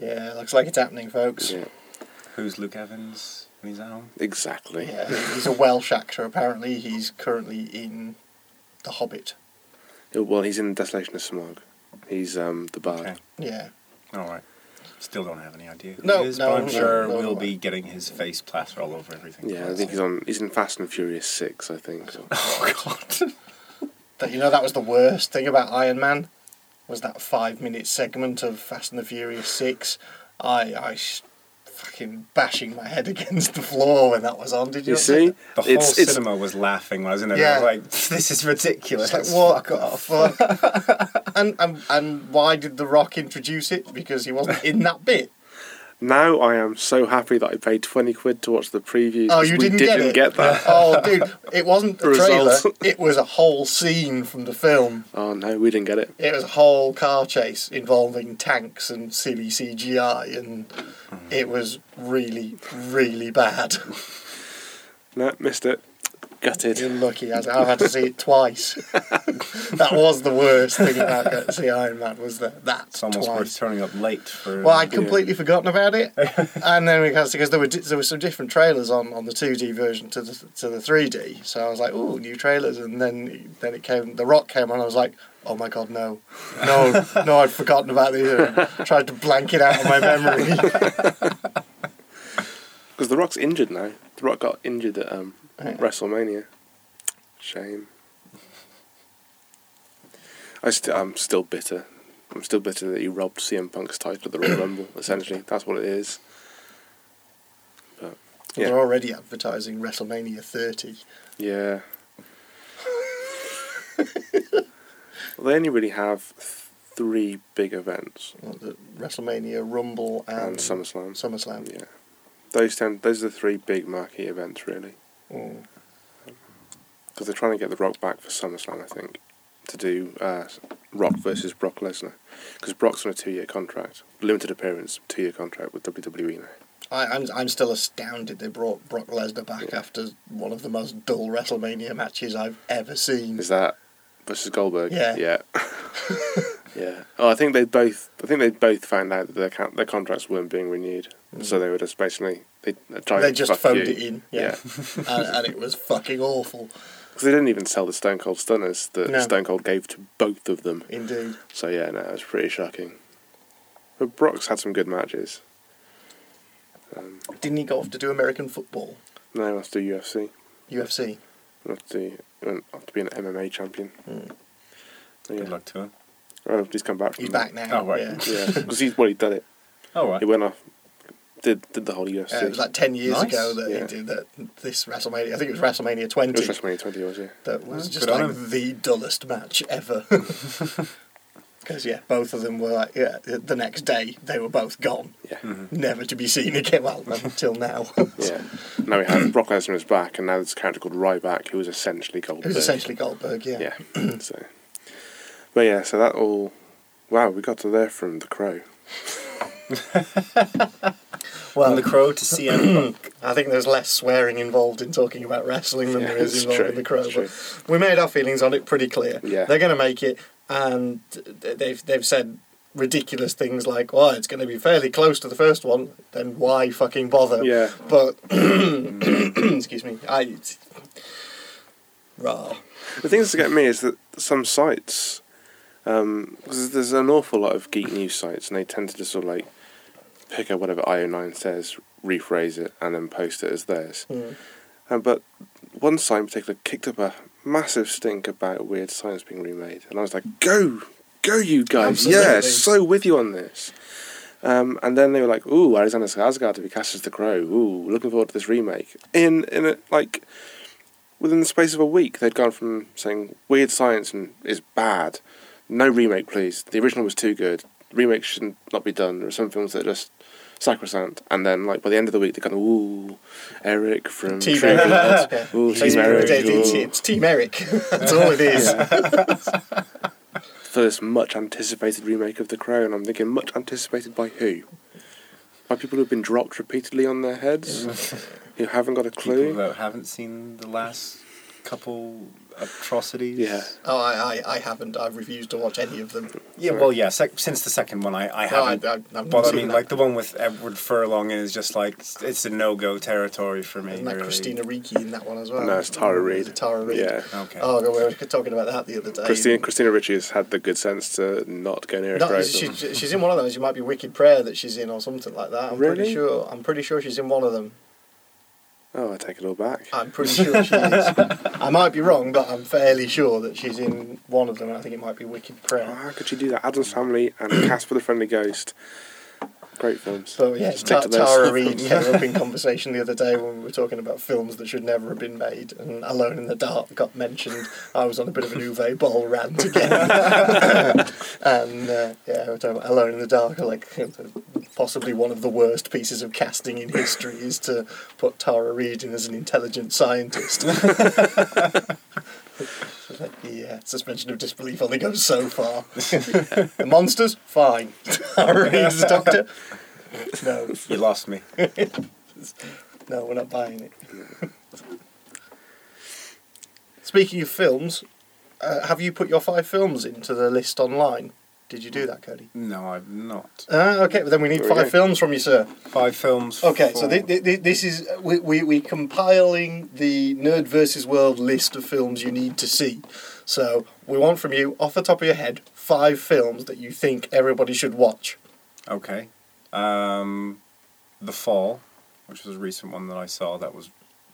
Yeah, looks like it's happening, folks. Yeah, Who's Luke Evans when he's at home? exactly. Yeah, he's a Welsh actor. Apparently, he's currently in The Hobbit. Well, he's in Desolation of Smaug. He's um, the bard. Okay. Yeah. All right. Still don't have any idea who No, he is, no, but I'm no, sure no, we'll no. be getting his face plaster all over everything. Yeah, I think he's on. He's in Fast and Furious Six, I think. So. Oh God. That you know that was the worst thing about Iron Man was that five minute segment of Fast and the Furious Six. I I fucking bashing my head against the floor when that was on. Did you? You see, The whole it's it's cinema was laughing, wasn't it? Yeah. I was like, this is ridiculous. It's like what? Fuck off. Fuck. and, and and why did The Rock introduce it? Because he wasn't in that bit. Now I am so happy that I paid twenty quid to watch the preview. Oh, you we didn't get it? that. Oh, dude, it wasn't a trailer. It was a whole scene from the film. Oh no, we didn't get it. It was a whole car chase involving tanks and silly CGI, and it was really, really bad. No, missed it. Gutted. You're lucky. I- I've had to see it twice. that was the worst thing about going to see Iron Man was that that It's almost worth twice. turning up late for. Well, I'd completely forgotten about it, and then because because there were di- there were some different trailers on, on the two D version to the to the three D, so I was like, oh, new trailers, and then then it came, The Rock came on, I was like, oh my god, no, no, no, I'd forgotten about this, and tried to blank it out of my memory. Because The Rock's injured now. The Rock got injured at um, WrestleMania. Shame. I st- I'm still bitter. I'm still bitter that he robbed CM Punk's title at the Royal Rumble. Essentially, that's what it is. But yeah, They're already advertising WrestleMania 30. yeah. well, they only really have th- three big events Well, the WrestleMania Rumble and, and SummerSlam. SummerSlam. Yeah, those ten. Those are the three big marquee events, really. Because they're trying to get The Rock back for SummerSlam, I think, to do uh, Rock versus Brock Lesnar. Because Brock's on a two-year contract, limited appearance, two-year contract with WWE now. I, I'm I'm still astounded they brought Brock Lesnar back Yeah. after one of the most dull WrestleMania matches I've ever seen. Is that versus Goldberg? Yeah. Yeah. yeah. Oh, I think they both. I think they both found out that their con- their contracts weren't being renewed, so they were just basically they a giant Mm. they just phoned you. it in, yeah, Yeah. and, and it was fucking awful, Because they didn't even sell the Stone Cold Stunners that No. Stone Cold gave to both of them. indeed. So yeah, no, it was pretty shocking. But Brock's had some good matches. Um, Didn't he go off to do American football, No, he wants to do UFC. UFC? He wants to, he went off to be an MMA champion. Mm. So, yeah. Good luck to him. Oh, he's come back from He's that. back now. Oh, right. Yeah. Yeah, because he's well, he did it. Oh, right. He went off, did did the whole UFC. Uh, it was like ten years Nice. ago that Yeah. he did that. This WrestleMania, I think it was WrestleMania twenty. it was WrestleMania 20 was yeah. that was Well, just good on like him. the dullest match ever. Because yeah, both of them were like yeah. The next day they were both gone, Yeah, never to be seen again. Well, until now. yeah. Now we have Brock Lesnar is back, and now there's a character called Ryback, who is was essentially it Goldberg. was essentially Goldberg. Yeah. Yeah. so, but yeah, so that all. Wow, we got to there from the Crow. Well, From the Crow to CM Punk. I think there's less swearing involved in talking about wrestling than Yeah, there is it's involved true, in the Crow. it's true. But we made our feelings on it pretty clear. Yeah. They're going to make it, and th- they've they've said ridiculous things like, "Well, it's going to be fairly close to the first one." Then why fucking bother? Yeah. But excuse me, I. It's, raw. The thing that's to get me is that some sites, because there's an awful lot of geek news sites, and they tend to just sort of like pick up whatever IO9 says, rephrase it, and then post it as theirs. Mm. Um, but one site in particular kicked up a massive stink about Weird Science being remade, and I was like, "Go, go, you guys! Yeah, so with you on this." Um, and then they were like, "Ooh, Alexander Skarsgård to be cast as the Crow. Ooh, looking forward to this remake." In in a, like within the space of a week, they'd gone from saying Weird Science and is bad, no remake, please. The original was too good. Remake shouldn't be done. There are some films that are just sacrosanct, and then like by the end of the week, they're kind of ooh, Eric from Team True Eric. Blood. Yeah. Ooh, It's, Team Eric. it's, ooh. it's Team Eric. That's all it is. for this much anticipated remake of The Crow, and I'm thinking much anticipated by who? By people who've been dropped repeatedly on their heads, who haven't got a People clue. that haven't seen the last couple atrocities. Yeah. Oh, I, I, I haven't. I've refused to watch any of them. Yeah, well, yeah. Sec- since the second one, I, I haven't. I- I've but I mean, that. like the one with Edward Furlong is just like it's a no go territory for me. Isn't that really. Christina Ricci in that one as well? No, it's Tara Reid. Tara Reid. Yeah. Okay. Oh, God, we were talking about that the other day. Christina, Christina Ricci has had the good sense to not go near a No, she, she's in one of those. She might be Wicked Prayer that she's in, or something like that. I'm Really? pretty sure. I'm pretty sure she's in one of them. Oh, I take it all back. I'm pretty sure she is. I might be wrong, but I'm fairly sure that she's in one of them. and I think it might be Wicked Oh, Prayer. how could she do that? Addams Family and Casper the Friendly Ghost. Great films. So yeah, Ta-. Tara Reid came up in conversation the other day when we were talking about films that should never have been made, and Alone in the Dark got mentioned. I was on a bit of an Uwe Boll rant again, and uh, yeah, we were talking about Alone in the Dark. Like possibly one of the worst pieces of casting in history is to put Tara Reid in as an intelligent scientist. The uh, suspension of disbelief only goes so far. the monsters, fine. Tara Reid's Doctor, no. You lost me. No, we're not buying it. Speaking of films, uh, have you put your five films into the list online? Did you do that, Cody? No, I've not. Ah, okay, but then we need There we five go. films from you, sir. Five films. Okay, so for- thi- thi- thi- this is we we we compiling the Nerd versus World list of films you need to see. So we want from you, off the top of your head, five films that you think everybody should watch. Okay. Um, the Fall, which was a recent one that I saw that was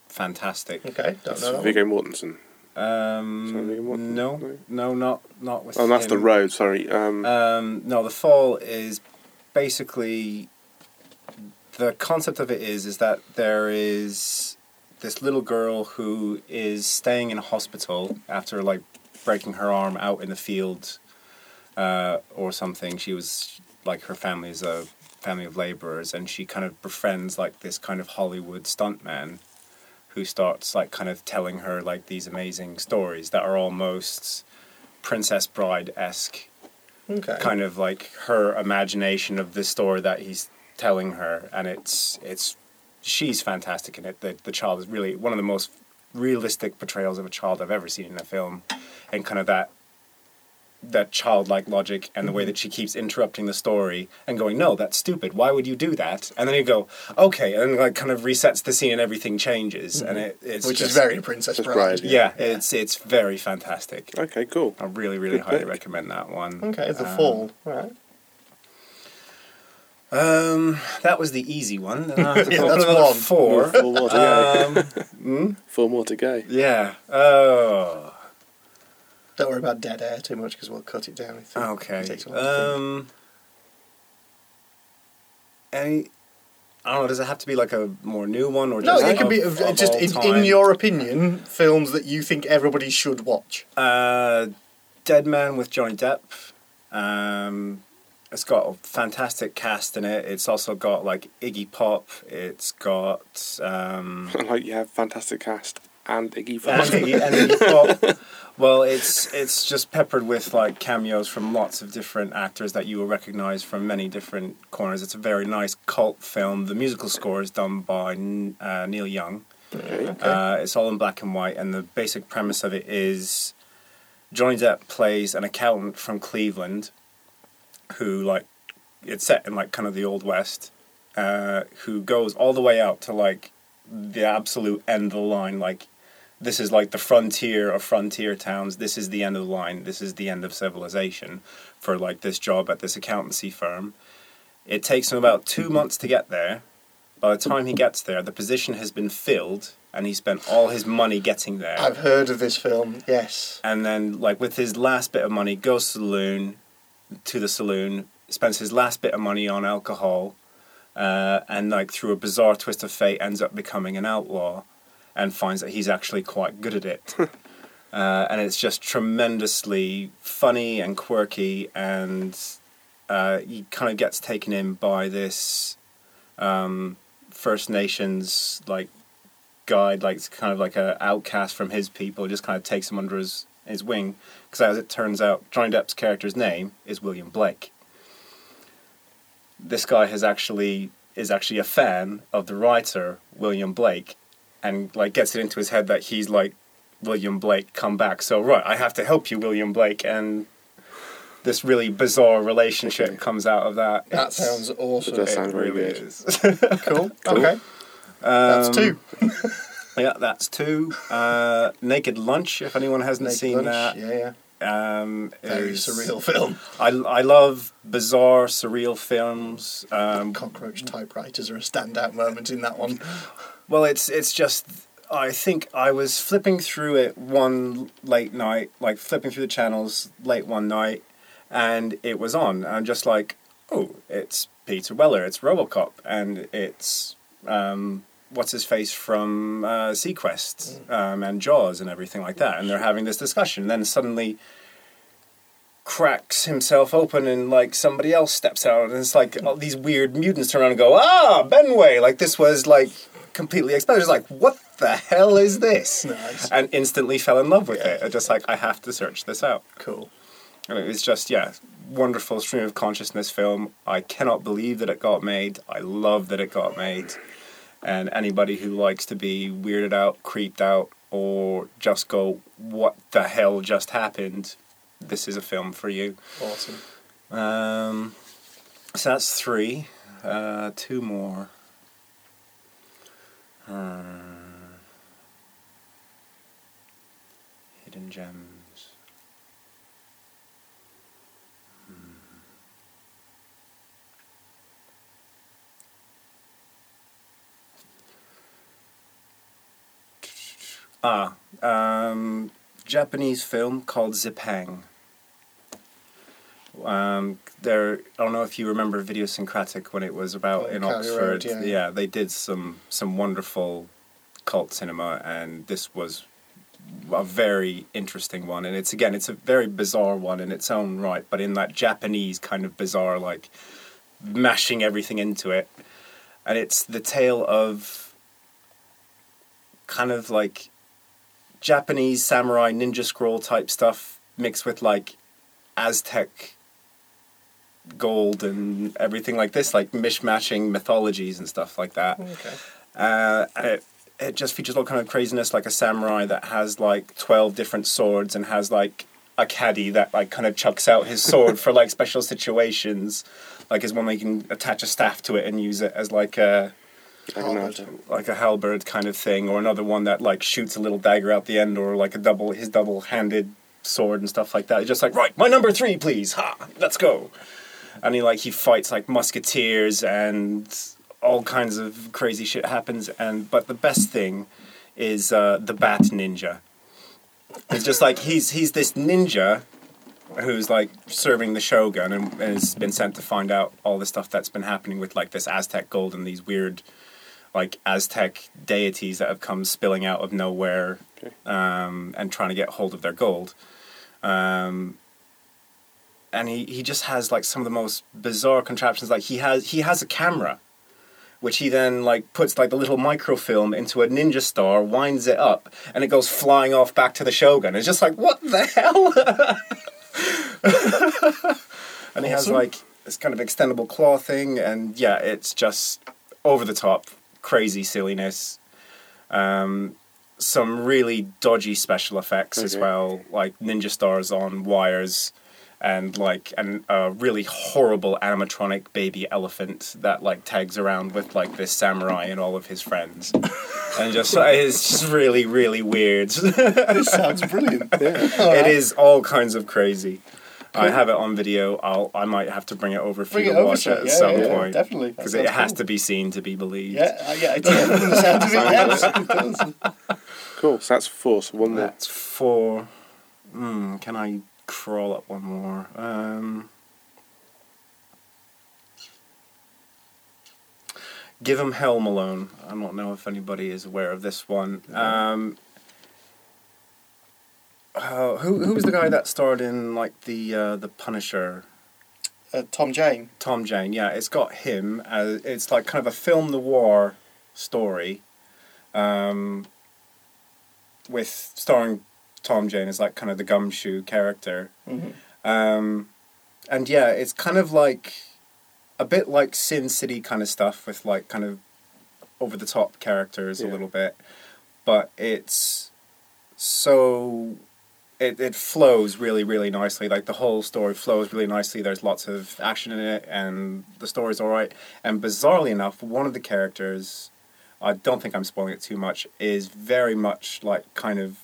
fantastic. Okay, don't That's know. that. Viggo Mortensen. Um, no, no? no, not not with. Oh, that's the road. Sorry. Um, Um, no, the fall is basically the concept of it is is that there is this little girl who is staying in a hospital after like breaking her arm out in the field uh, or something. She was like her family is a family of laborers, and she kind of befriends like this kind of Hollywood stuntman who starts like kind of telling her like these amazing stories that are almost Princess Bride esque Okay. kind of like her imagination of the story that he's telling her and it's it's she's fantastic in it the, the child is really one of the most realistic portrayals of a child i've ever seen in a film and kind of that that childlike logic and the way that she keeps interrupting the story and going no that's stupid why would you do that and then you go okay and like kind of resets the scene and everything changes and it, it's Which just, is very Princess Princess Bride. Bride, yeah, it's it's very fantastic okay, cool. i really really Good highly pick. recommend that one Okay, The Um, Fall. Right. Um, that was the easy one. Then I have to Yeah, that's with one. Four. Four more to go. Um, Four more to go. yeah. Oh. Don't worry about dead air too much because we'll cut it down. If it Okay. takes a while to. Um. Any. I don't know. Does it have to be like a more new one or No, just it can of- be of uh, just in, in your opinion, films that you think everybody should watch. Uh, Dead Man with Johnny Depp. Um, it's got a fantastic cast in it. It's also got like Iggy Pop. It's got um, like you have fantastic cast and Iggy and Pop. Iggy, and Iggy Pop. Well, it's it's just peppered with like cameos from lots of different actors that you will recognize from many different corners. It's a very nice cult film. The musical score is done by uh, Neil Young. Okay. Uh, it's all in black and white, and the basic premise of it is Johnny Depp plays an accountant from Cleveland who, like, it's set in like kind of the old west, uh, who goes all the way out to like the absolute end of the line. Like, this is like the frontier of frontier towns. This is the end of the line. This is the end of civilization for like this job at this accountancy firm. It takes him about two months to get there. By the time he gets there, the position has been filled, and he spent all his money getting there. I've heard of this film. Yes. and then, like with his last bit of money, goes to the saloon, to the saloon, spends his last bit of money on alcohol, uh, and like through a bizarre twist of fate, ends up becoming an outlaw, and finds that he's actually quite good at it. uh, and it's just tremendously funny and quirky, and uh, he kind of gets taken in by this um, First Nations like guide, like kind of like a outcast from his people, just kind of takes him under his his wing. Because as it turns out, Johnny Depp's character's name is William Blake. This guy has actually is actually a fan of the writer William Blake, and like gets it into his head that he's like William Blake come back. So right, I have to help you, William Blake, and this really bizarre relationship comes out of that. That It's- sounds awesome. It does sound very really weird. is. cool. Okay. That's Um, two. Yeah, that's two. Uh, Naked Lunch, if anyone hasn't Naked seen Lunch. Yeah, yeah. that. Um, Very is- surreal film. I, I love bizarre, surreal films. Um, Cockroach typewriters are a standout moment in that one. Well, it's it's just. I think I was flipping through it one late night, like flipping through the channels late one night, and it was on. And I'm just like, oh, it's Peter Weller, it's RoboCop, and it's um, what's his face from uh, seaQuest um, and Jaws and everything like that. And they're having this discussion. And then suddenly cracks himself open and like somebody else steps out and it's like all these weird mutants turn around and go ah Benway like this was like completely it's like what the hell is this Nice. and instantly fell in love with Yeah. it I just like I have to search this out Cool. and it was just yeah wonderful stream of consciousness film I cannot believe that it got made I love that it got made and anybody who likes to be weirded out creeped out or just go what the hell just happened this is a film for you Awesome. um, so that's three. Uh, two more. Uh, hidden gems. Hmm. Ah, um, Japanese film called Zipang. Um, there, I don't know if you remember Videosyncratic when it was about Oh, in Cowley Oxford. Road, yeah. they did some some wonderful cult cinema, and this was a very interesting one. And it's again, it's a very bizarre one in its own right, but in that Japanese kind of bizarre, like mashing everything into it. And it's the tale of kind of like Japanese samurai ninja scroll type stuff mixed with like Aztec gold and everything like this, like mishmashing mythologies and stuff like that. Okay. Uh, and it, it just features all kind of craziness, like a samurai that has like twelve different swords and has like a caddy that like kind of chucks out his sword for like special situations. Like his one where you can attach a staff to it and use it as like a I can imagine. like a halberd kind of thing, or another one that like shoots a little dagger out the end, or like a double his double handed sword and stuff like that. It's just like right, my number three, please. Ha, let's go. And he like he fights like musketeers and all kinds of crazy shit happens. And but the best thing is uh, the Bat Ninja. It's just like he's he's this ninja who's like serving the shogun and, and has been sent to find out all the stuff that's been happening with like this Aztec gold and these weird like Aztec deities that have come spilling out of nowhere Okay. um, and trying to get hold of their gold. Um, and he, he just has like some of the most bizarre contraptions. Like he has he has a camera, which he then like puts like the little microfilm into a ninja star, winds it up, and it goes flying off back to the shogun. It's just like what the hell. and he has like this kind of extendable claw thing, and yeah, it's just over the top, crazy silliness. Um, some really dodgy special effects as well, like ninja stars on wires, and like and a really horrible animatronic baby elephant that like tags around with like this samurai and all of his friends, and just it's just really really weird. This sounds brilliant. Yeah. it is all kinds of crazy. I have it on video. I'll I might have to bring it over for Bring you to watch it it, at yeah, some yeah, point. definitely. Because it sounds has cool. to be seen to be believed. Yeah, uh, yeah, it yeah, from the sound of it, does. Cool. So that's four. So one more. That's four. Hmm, can I crawl up one more? Um, give him hell, Malone. I don't know if anybody is aware of this one. Um, uh, who who was the guy that starred in like the uh, the Punisher? Uh, Tom Jane. Tom Jane, yeah, it's got him. As, it's like kind of a film noir story, um, with starring Tom Jane is like kind of the gumshoe character, Mhm. um, and yeah, it's kind of like a bit like Sin City kind of stuff with like kind of over the top characters a little bit, but it's so it, it flows really really nicely. Like the whole story flows really nicely. There's lots of action in it and the story's all right and bizarrely enough one of the characters i don't think i'm spoiling it too much is very much like kind of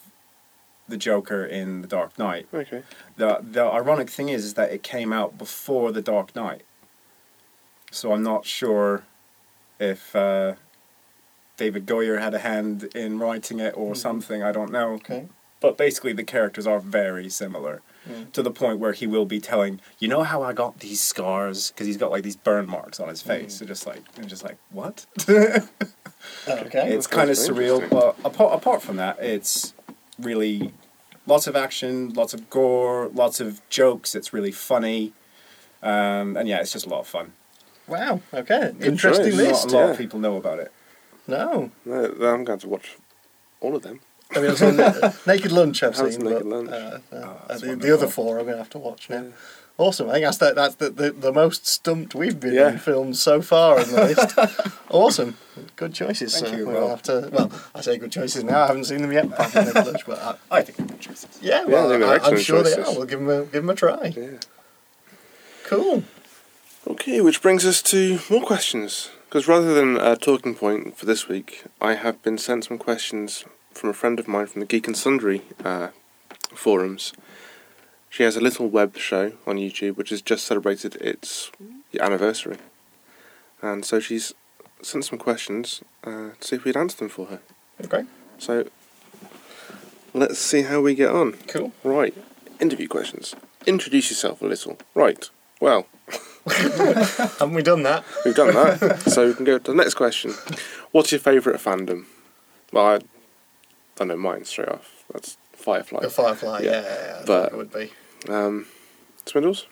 the joker in the dark knight Okay. the the ironic thing is is that it came out before the dark knight so i'm not sure if uh, david goyer had a hand in writing it or something i don't know Okay. but basically the characters are very similar Mm. to the point where he will be telling you know how i got these scars because he's got like these burn marks on his face and just like and just like what Okay. it's kind of surreal but apart, apart from that it's really lots of action lots of gore lots of jokes it's really funny um, and yeah it's just a lot of fun Wow. Okay. Good Interesting choice. list. not a lot yeah. of people know about it No. No, I'm going to watch all of them. I mean, I've seen uh, Naked Lunch. I've How's seen, Naked but, Lunch? Uh, uh, Oh, that's the, the other four I'm going to have to watch now. Awesome. I think that's the, that's the, the, the most stumped we've been Yeah. in films so far in the list. awesome. Good choices. Thank uh, you. We'll have to. Well, I say good choices now. I haven't seen them yet. apart from Naked Lunch, but I, i think they're good choices yeah, Yeah, well, they're I, I'm excellent sure they choices. are. We'll give them a, give them a try. Yeah. Cool. Okay, which brings us to more questions. Because rather than a talking point for this week, I have been sent some questions from a friend of mine from the Geek and Sundry uh, forums. She has a little web show on YouTube which has just celebrated its anniversary. And so she's sent some questions uh, to see if we'd answer them for her. Okay. So let's see how we get on. Cool. Right, interview questions. Introduce yourself a little. Right, well, Haven't we done that? We've done that, so we can go to the next question. What's your favourite fandom? Well, I don't know mine straight off. That's Firefly. The Firefly. Yeah. Yeah, yeah, yeah, But- it would be. Um, Spindles?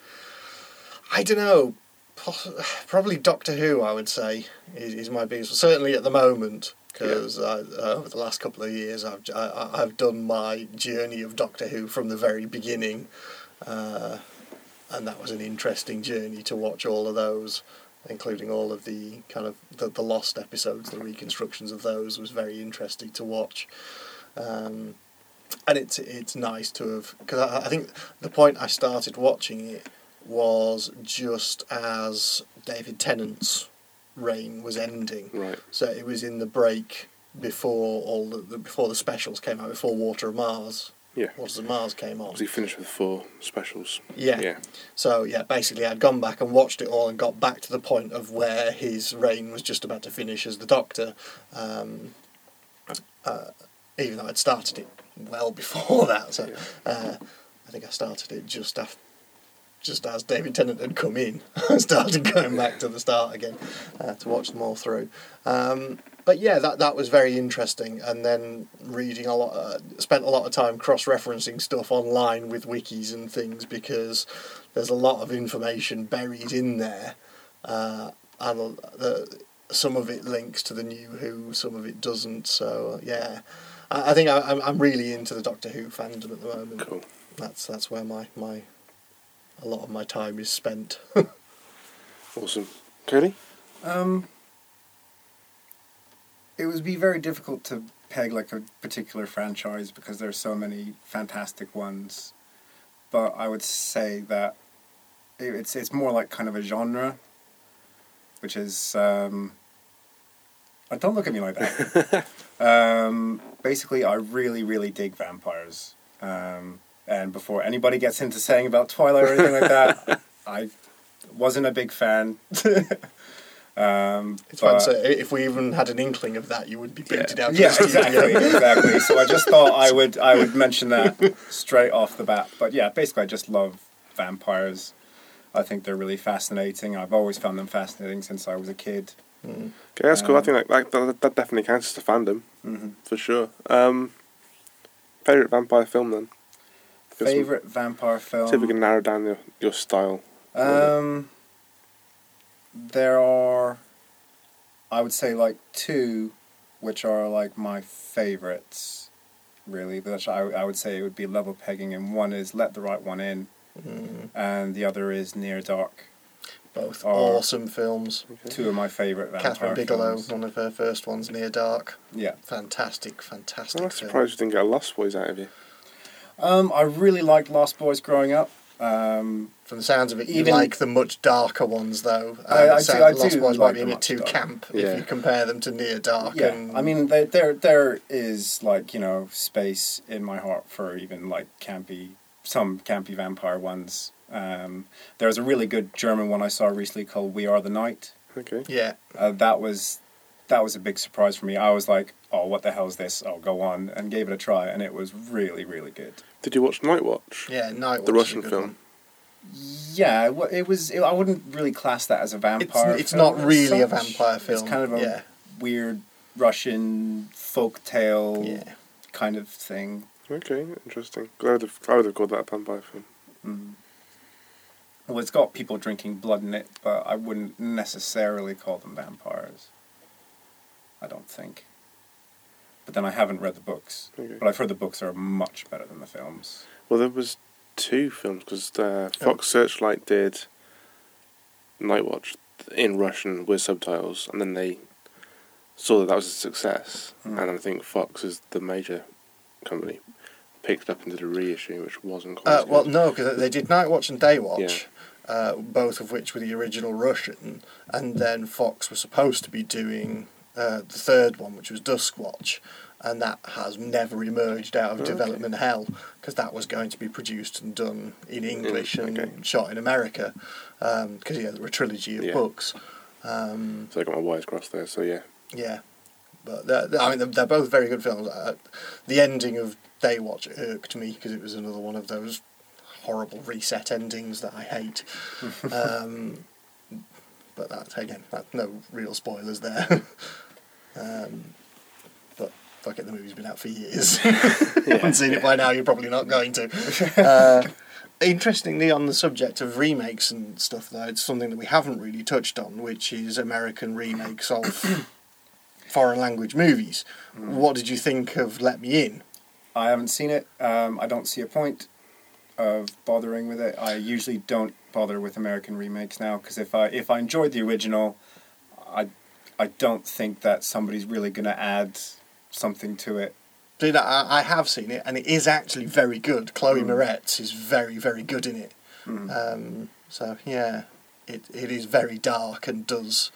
I don't know. Probably Doctor Who, I would say, is, is my biggest. Certainly at the moment, because uh, over the last couple of years, I've I, I- I've done my journey of Doctor Who from the very beginning, uh, and that was an interesting journey to watch all of those, including all of the kind of the, the lost episodes, the reconstructions of those was very interesting to watch. Um, and it's it's nice to have because I, I think the point I started watching it was just as David Tennant's reign was ending. Right. So it was in the break before all the, the before the specials came out, before Water of Mars. Yeah. Waters of Mars came on. Was he finished with four specials? Yeah. Yeah. So yeah, basically I'd gone back and watched it all and got back to the point of where his reign was just about to finish as the Doctor. Um, uh, even though I'd started it well before that, so uh, I think I started it just after. Just as David Tennant had come in, I started going back to the start again uh, to watch them all through. Um, but yeah, that that was very interesting. And then reading a lot, uh, spent a lot of time cross-referencing stuff online with wikis and things because there's a lot of information buried in there, uh, and the, some of it links to the new Who, some of it doesn't. So yeah, I, I think I, I'm I'm really into the Doctor Who fandom at the moment. Cool. That's that's where my my a lot of my time is spent. Awesome. Cody? Um, it would be very difficult to peg like a particular franchise because there are so many fantastic ones. But I would say that it- it's it's more like kind of a genre, which is um, uh, don't look at me like that. um, basically, I really really dig vampires. Um, and before anybody gets into saying about Twilight or anything like that, I wasn't a big fan. um, It's but- fun. So if we even had an inkling of that, you would be booted out. yeah, exactly, exactly. So I just thought I would I would mention that straight off the bat. But yeah, basically, I just love vampires. I think they're really fascinating. I've always found them fascinating since I was a kid. Okay, that's cool. I Um, think that, that, that definitely counts as a fandom, hmm for sure. Um, favorite vampire film then? We- Favorite vampire film. See if we can narrow down your, your style. Um, there are, I would say, like two, which are like my favorites. Really, which I I would say it would be level pegging, and one is Let the Right One In, Mm, and the other is Near Dark. Both Or- awesome films. Two of my favorite vampire Kathryn Bigelow, films. one of her first ones, Near Dark. Yeah. Fantastic, fantastic I'm film. surprised you didn't get Lost Boys out of you. Um, I really liked Lost Boys growing up. Um, From the sounds of it, you Even- like the much darker ones, though. Um, I- I it sounds- do- I Lost do Boys like might be a the bit much too darker. camp Yeah. if you compare them to Near Dark. yeah, and I mean, there, there, there is like you know space in my heart for even like campy, some campy vampire ones. Um, there's a really good German one I saw recently called "We Are the Night." Okay. yeah, Uh, that was that was a big surprise for me. I was like, "Oh, what the hell is this?" I'll go on and gave it a try, and it was really, really good. Did you watch Night Watch? yeah, Night The Watch is Russian film. one. Yeah, it wa- it was. I wouldn't really class that as a vampire. it's film not as really a vampire film. It's kind of a yeah, weird Russian folk tale yeah. kind of thing. Okay, interesting. I would have, I would have called that a vampire film. Mm. Well, it's got people drinking blood in it, but I wouldn't necessarily call them vampires. I don't think. But then I haven't read the books. Okay. But I've heard the books are much better than the films. Well, there was two films because uh, Oh. Fox Searchlight did Night Watch in Russian with subtitles, and then they saw that that was a success, Mm. and I think Fox is the major company picked up and did a reissue, which wasn't quite. Uh, well, good. no, because they did Night Watch and Day Watch, uh, both of which were the original Russian, and then Fox was supposed to be doing uh, the third one, which was Dusk Watch, and that has never emerged out of Okay. development hell because that was going to be produced and done in English and okay. shot in America because yeah, there were a trilogy of Yeah. books. Um, So I got my wires crossed there. So yeah, yeah, but I mean they're, they're both very good films. Uh, the ending of Day Watch irked me because it was another one of those horrible reset endings that I hate. um, but that's again, that, no real spoilers there. um, but fuck it, the movie's been out for years. If you haven't seen it by now. You're probably not going to. Uh, Interestingly, on the subject of remakes and stuff, though, it's something that we haven't really touched on, which is American remakes of foreign language movies. What did you think of Let Me In? I haven't seen it. Um, I don't see a point of bothering with it. I usually don't bother with American remakes now because if I if I enjoyed the original, I I don't think that somebody's really going to add something to it. That I, I have seen it, and it is actually very good. Chloe Mm. Moretz is very, very good in it. Mm. Um, so yeah, it it is very dark and does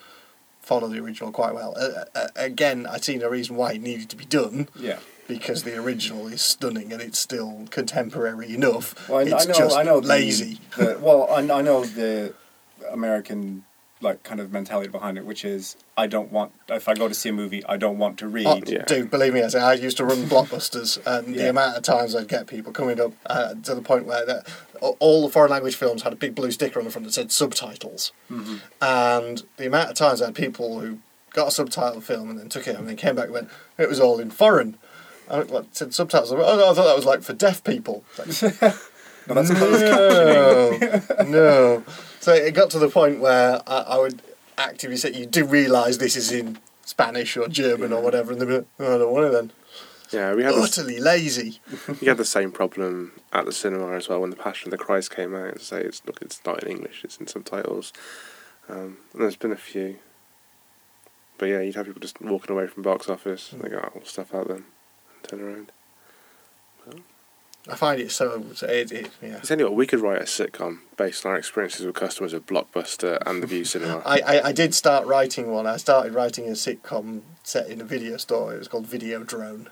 follow the original quite well. Uh, uh, again, I see no reason why it needed to be done yeah. Because the original is stunning and it's still contemporary enough. Well, I, it's I know. just I know lazy. The, well, I, I know the American like kind of mentality behind it, which is I don't want if I go to see a movie, I don't want to read. Oh, Yeah. Dude, believe me, I, say, I used to run blockbusters, and the amount of times I'd get people coming up uh, to the point where that all the foreign language films had a big blue sticker on the front that said subtitles, Mhm. and the amount of times I had people who got a subtitle film and then took it and then came back and went, it was all in foreign. I went, what, said subtitles? I went, oh no, I thought that was like for deaf people. Like, No, that's closed captioning. no, no. So it got to the point where I, I would actively say, you do realise this is in Spanish or German or whatever, and they'd be like, oh, I don't want it then. yeah, we had this, Utterly lazy. we had the same problem at the cinema as well when the Passion of the Christ came out. To say it's look, it's not in English; it's in subtitles. Um, and there's been a few, but yeah, you'd have people just walking away from box office. and They go, "Oh, stuff out then," and turn around. I find it so. It, it, yeah. I tell you what, we could write a sitcom based on our experiences with customers of Blockbuster and the Vue Cinema. I, I, I did start writing one. I started writing a sitcom set in a video store. It was called Video Drone.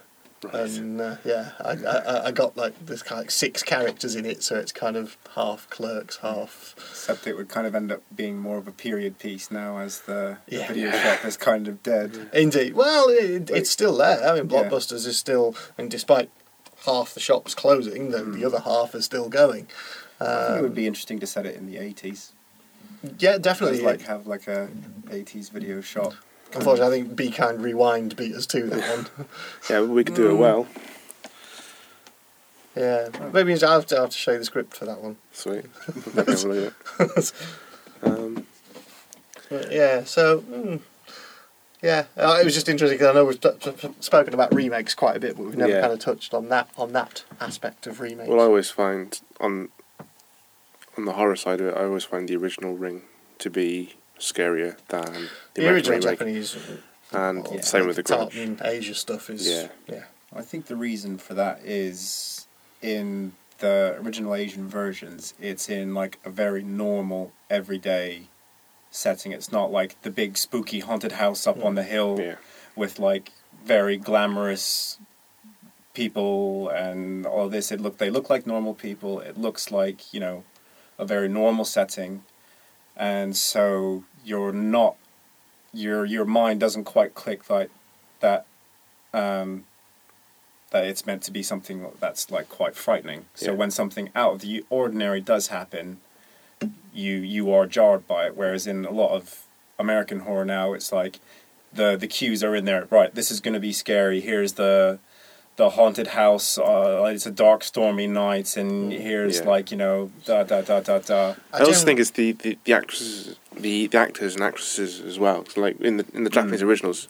And uh, yeah, I, I I got like this kind of like six characters in it, so it's kind of half clerks, half Except it would kind of end up being more of a period piece now as the, the Yeah. video shop is kind of dead. Indeed. Well, it, it's still there. I mean, Yeah. Blockbusters is still, and despite half the shops closing, the, the other half is still going. I think it Um, would be interesting to set it in the 80s. yeah, definitely. Just like have like a 80s video shop. Unfortunately, I think Be Kind Rewind beat us to that one. Yeah, we could do it well. yeah, maybe I'll have, to, I'll have to show you the script for that one. Sweet. Let me have a look at it. Um, But yeah, so mm, yeah, uh, it was just interesting because I know we've t- t- spoken about remakes quite a bit, but we've never Yeah. kind of touched on that on that aspect of remakes. well, I always find on on the horror side of it, I always find the original Ring to be scarier than the, the American original remake. Japanese And or same with the Grudge. Tartan Asia stuff is Yeah. yeah. I think the reason for that is in the original Asian versions, it's in like a very normal, everyday setting. It's not like the big spooky haunted house up on the mm. hill Yeah. with like very glamorous people and all this. It look they look like normal people. It looks like you know a very normal setting, and so you're not your your mind doesn't quite click like that. Um, that it's meant to be something that's like quite frightening. So Yeah. when something out of the ordinary does happen, you you are jarred by it. Whereas in a lot of American horror now, it's like the the cues are in there. Right, this is going to be scary. Here's the the haunted house. Uh, it's a dark, stormy night, and mm, here's Yeah. like you know da da da da da. I also think it's the, the, the actresses, the, the actors and actresses as well. So like in the in the Japanese mm. originals,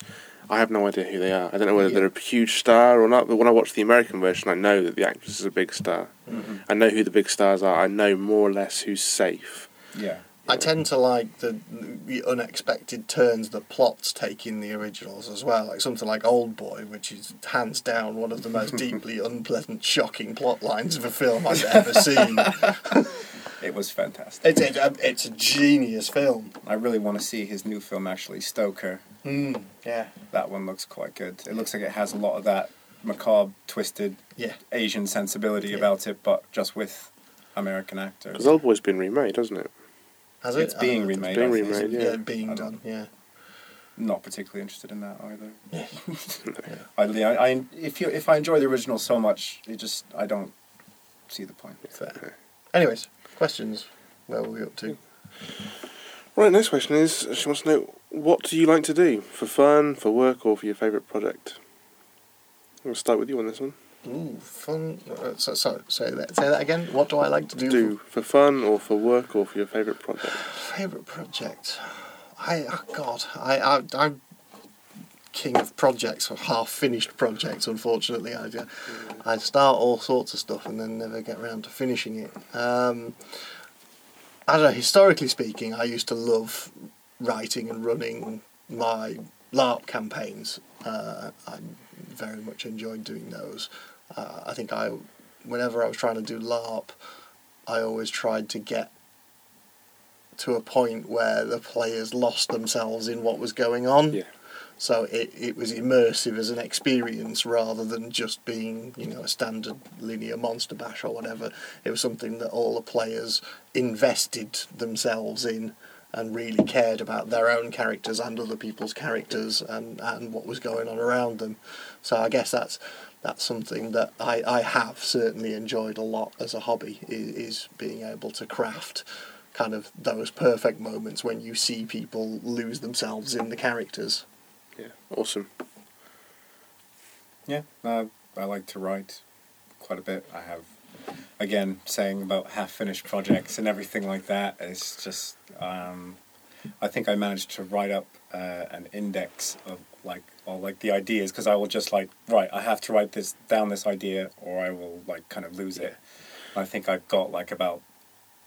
I have no idea who they are. I don't know whether Yeah. they're a huge star or not. But when I watch the American version, I know that the actress is a big star. Mm-hmm. I know who the big stars are. I know more or less who's safe. Yeah, I tend to like the the unexpected turns that plots take in the originals as well. Like something like Old Boy, which is hands down one of the most deeply unpleasant, shocking plot lines of a film I've ever seen. it was fantastic. It's it's a, it's a genius film. I really want to see his new film actually, Stoker. Mm, yeah, That one looks quite good. It looks like it has a lot of that macabre, twisted yeah. Asian sensibility Yeah. about it, but just with American actors. Because Old Boy's been remade, hasn't it? Has It's being remade. being remade, Yeah, yeah. being done. don't- Yeah. Not particularly interested in that either. Yeah. I, yeah, I, if you if I enjoy the original so much, it just I don't see the point. Fair. Anyways, questions. Where were we up to? Right. Next question is: She wants to know what do you like to do for fun, for work, or for your favourite project. We'll start with you on this one. Ooh, fun. Uh, so, so, say that. Say that again. What do I like to do? Do for fun, or for work, or for your favourite project. Favorite project. I oh God. I, I I'm king of projects or half finished projects. Unfortunately, I do- I start all sorts of stuff and then never get around to finishing it. Um, I don't know. Historically speaking, I used to love writing and running my LARP campaigns. Uh, I very much enjoyed doing those. Uh, I think I, whenever I was trying to do LARP, I always tried to get to a point where the players lost themselves in what was going on. Yeah. So it, it was immersive as an experience rather than just being, you know, a standard linear monster bash or whatever. It was something that all the players invested themselves in and really cared about their own characters and other people's characters and, and what was going on around them. So I guess that's that's something that I, I have certainly enjoyed a lot as a hobby is, is being able to craft kind of those perfect moments when you see people lose themselves in the characters. Yeah. Awesome. Yeah, uh, I like to write quite a bit. I have, again, saying about half finished projects and everything like that. It's just, um, I think I managed to write up uh, an index of like all like the ideas because I will just like right. I have to write this down this idea or I will like kind of lose it. I think I've got like about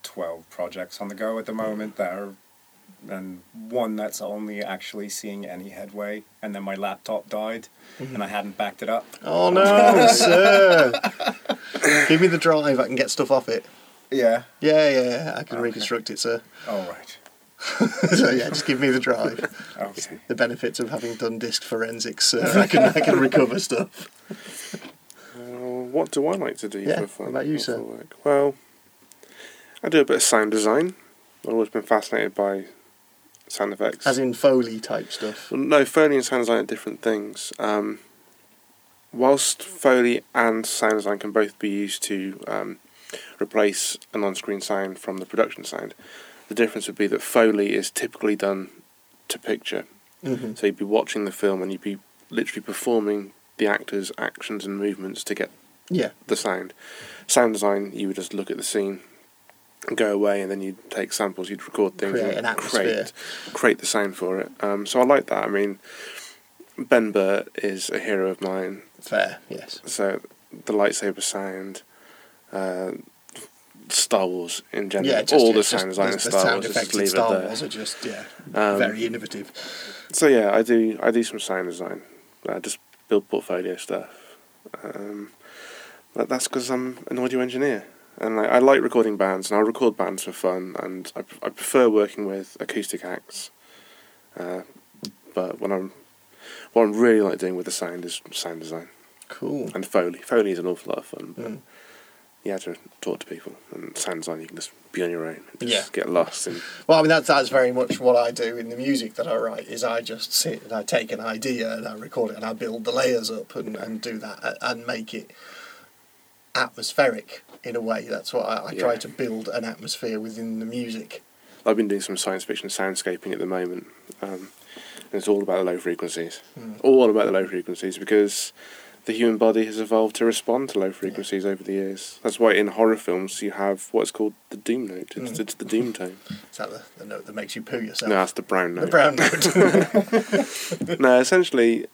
twelve projects on the go at the moment that are. And one that's only actually seeing any headway, and then my laptop died, mm-hmm. and I hadn't backed it up. Oh no, sir! Give me the drive. I can get stuff off it. Yeah. Yeah, yeah, I can Okay. reconstruct it, sir. All right. so yeah, just give me the drive. Okay. The benefits of having done disc forensics, uh, I can I can recover stuff. Uh, what do I like to do Yeah, for fun? about you, sir? Work? Well, I do a bit of sound design. I've always been fascinated by sound effects. As in Foley type stuff. Well, no, Foley and sound design are different things. Um, whilst Foley and sound design can both be used to um, replace an on-screen sound from the production sound, the difference would be that Foley is typically done to picture. hmm So you'd be watching the film and you'd be literally performing the actors' actions and movements to get Yeah. the sound. Sound design, you would just look at the scene go away, and then you'd take samples, you'd record things, Create and create create the sound for it. Um, so I like that. I mean, Ben Burtt is a hero of mine. Fair. Yes. So the lightsaber sound, uh, Star Wars in general, Yeah. Just, all the it's just- sound design in the, the Star sound Wars, effects in leave Star it there. Wars are just yeah Um, very innovative. So yeah, I do I do some sound design. I just build portfolio stuff. Um, but that's because I'm an audio engineer, and I, I like recording bands, and I record bands for fun, and I, I prefer working with acoustic acts. Uh, but when I'm what I'm really like doing with the sound is sound design Cool. and Foley. Foley is an awful lot of fun, but Mm. You have to talk to people, and sound design you can just be on your own, and just Yeah. get lost in. Well, I mean that's that's very much what I do in the music that I write. Is I just sit and I take an idea and I record it and I build the layers up and, and do that and make it atmospheric in a way. That's what I, I try Yeah. to build an atmosphere within the music. I've been doing some science fiction soundscaping at the moment. Um, and it's all about the low frequencies. Mm. All about the low frequencies because the human body has evolved to respond to low frequencies over the years. That's why in horror films you have what's called the doom note. It's, Mm. it's the doom tone. Is that the, the note that makes you poo yourself? No, that's the brown note. the brown note. no, essentially,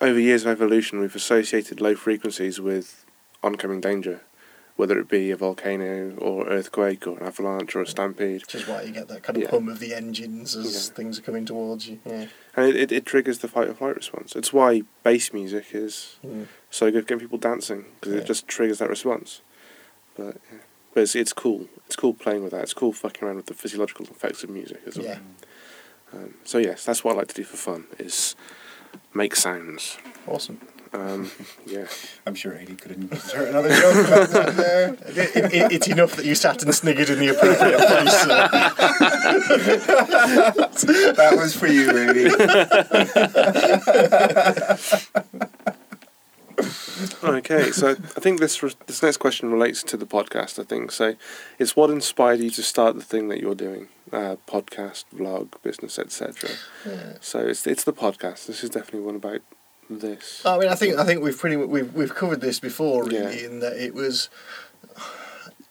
over years of evolution, we've associated low frequencies with oncoming danger, whether it be a volcano or earthquake or an avalanche or a stampede. Which is why you get that kind of Yeah. hum of the engines as Yeah. things are coming towards you. Yeah. And it, it, it triggers the fight or flight response. It's why bass music is Mm. so good at getting people dancing because Yeah. it just triggers that response. But yeah. but it's, it's cool. It's cool playing with that. It's cool fucking around with the physiological effects of music as well. Yeah. Um, so yes, that's what I like to do for fun is make sounds. Awesome. Um, yeah. I'm sure Ady could insert another joke about that there. It, it, it- it's enough that you sat and sniggered in the appropriate place. sir. That was for you, Ady. Okay, so I think this re- this next question relates to the podcast. I think so. It's what inspired you to start the thing that you're doing, uh, podcast, vlog, business, etc. So it's it's the podcast. This is definitely one about this. I mean, I think I think we've pretty we've we've covered this before, really, Yeah. in that it was.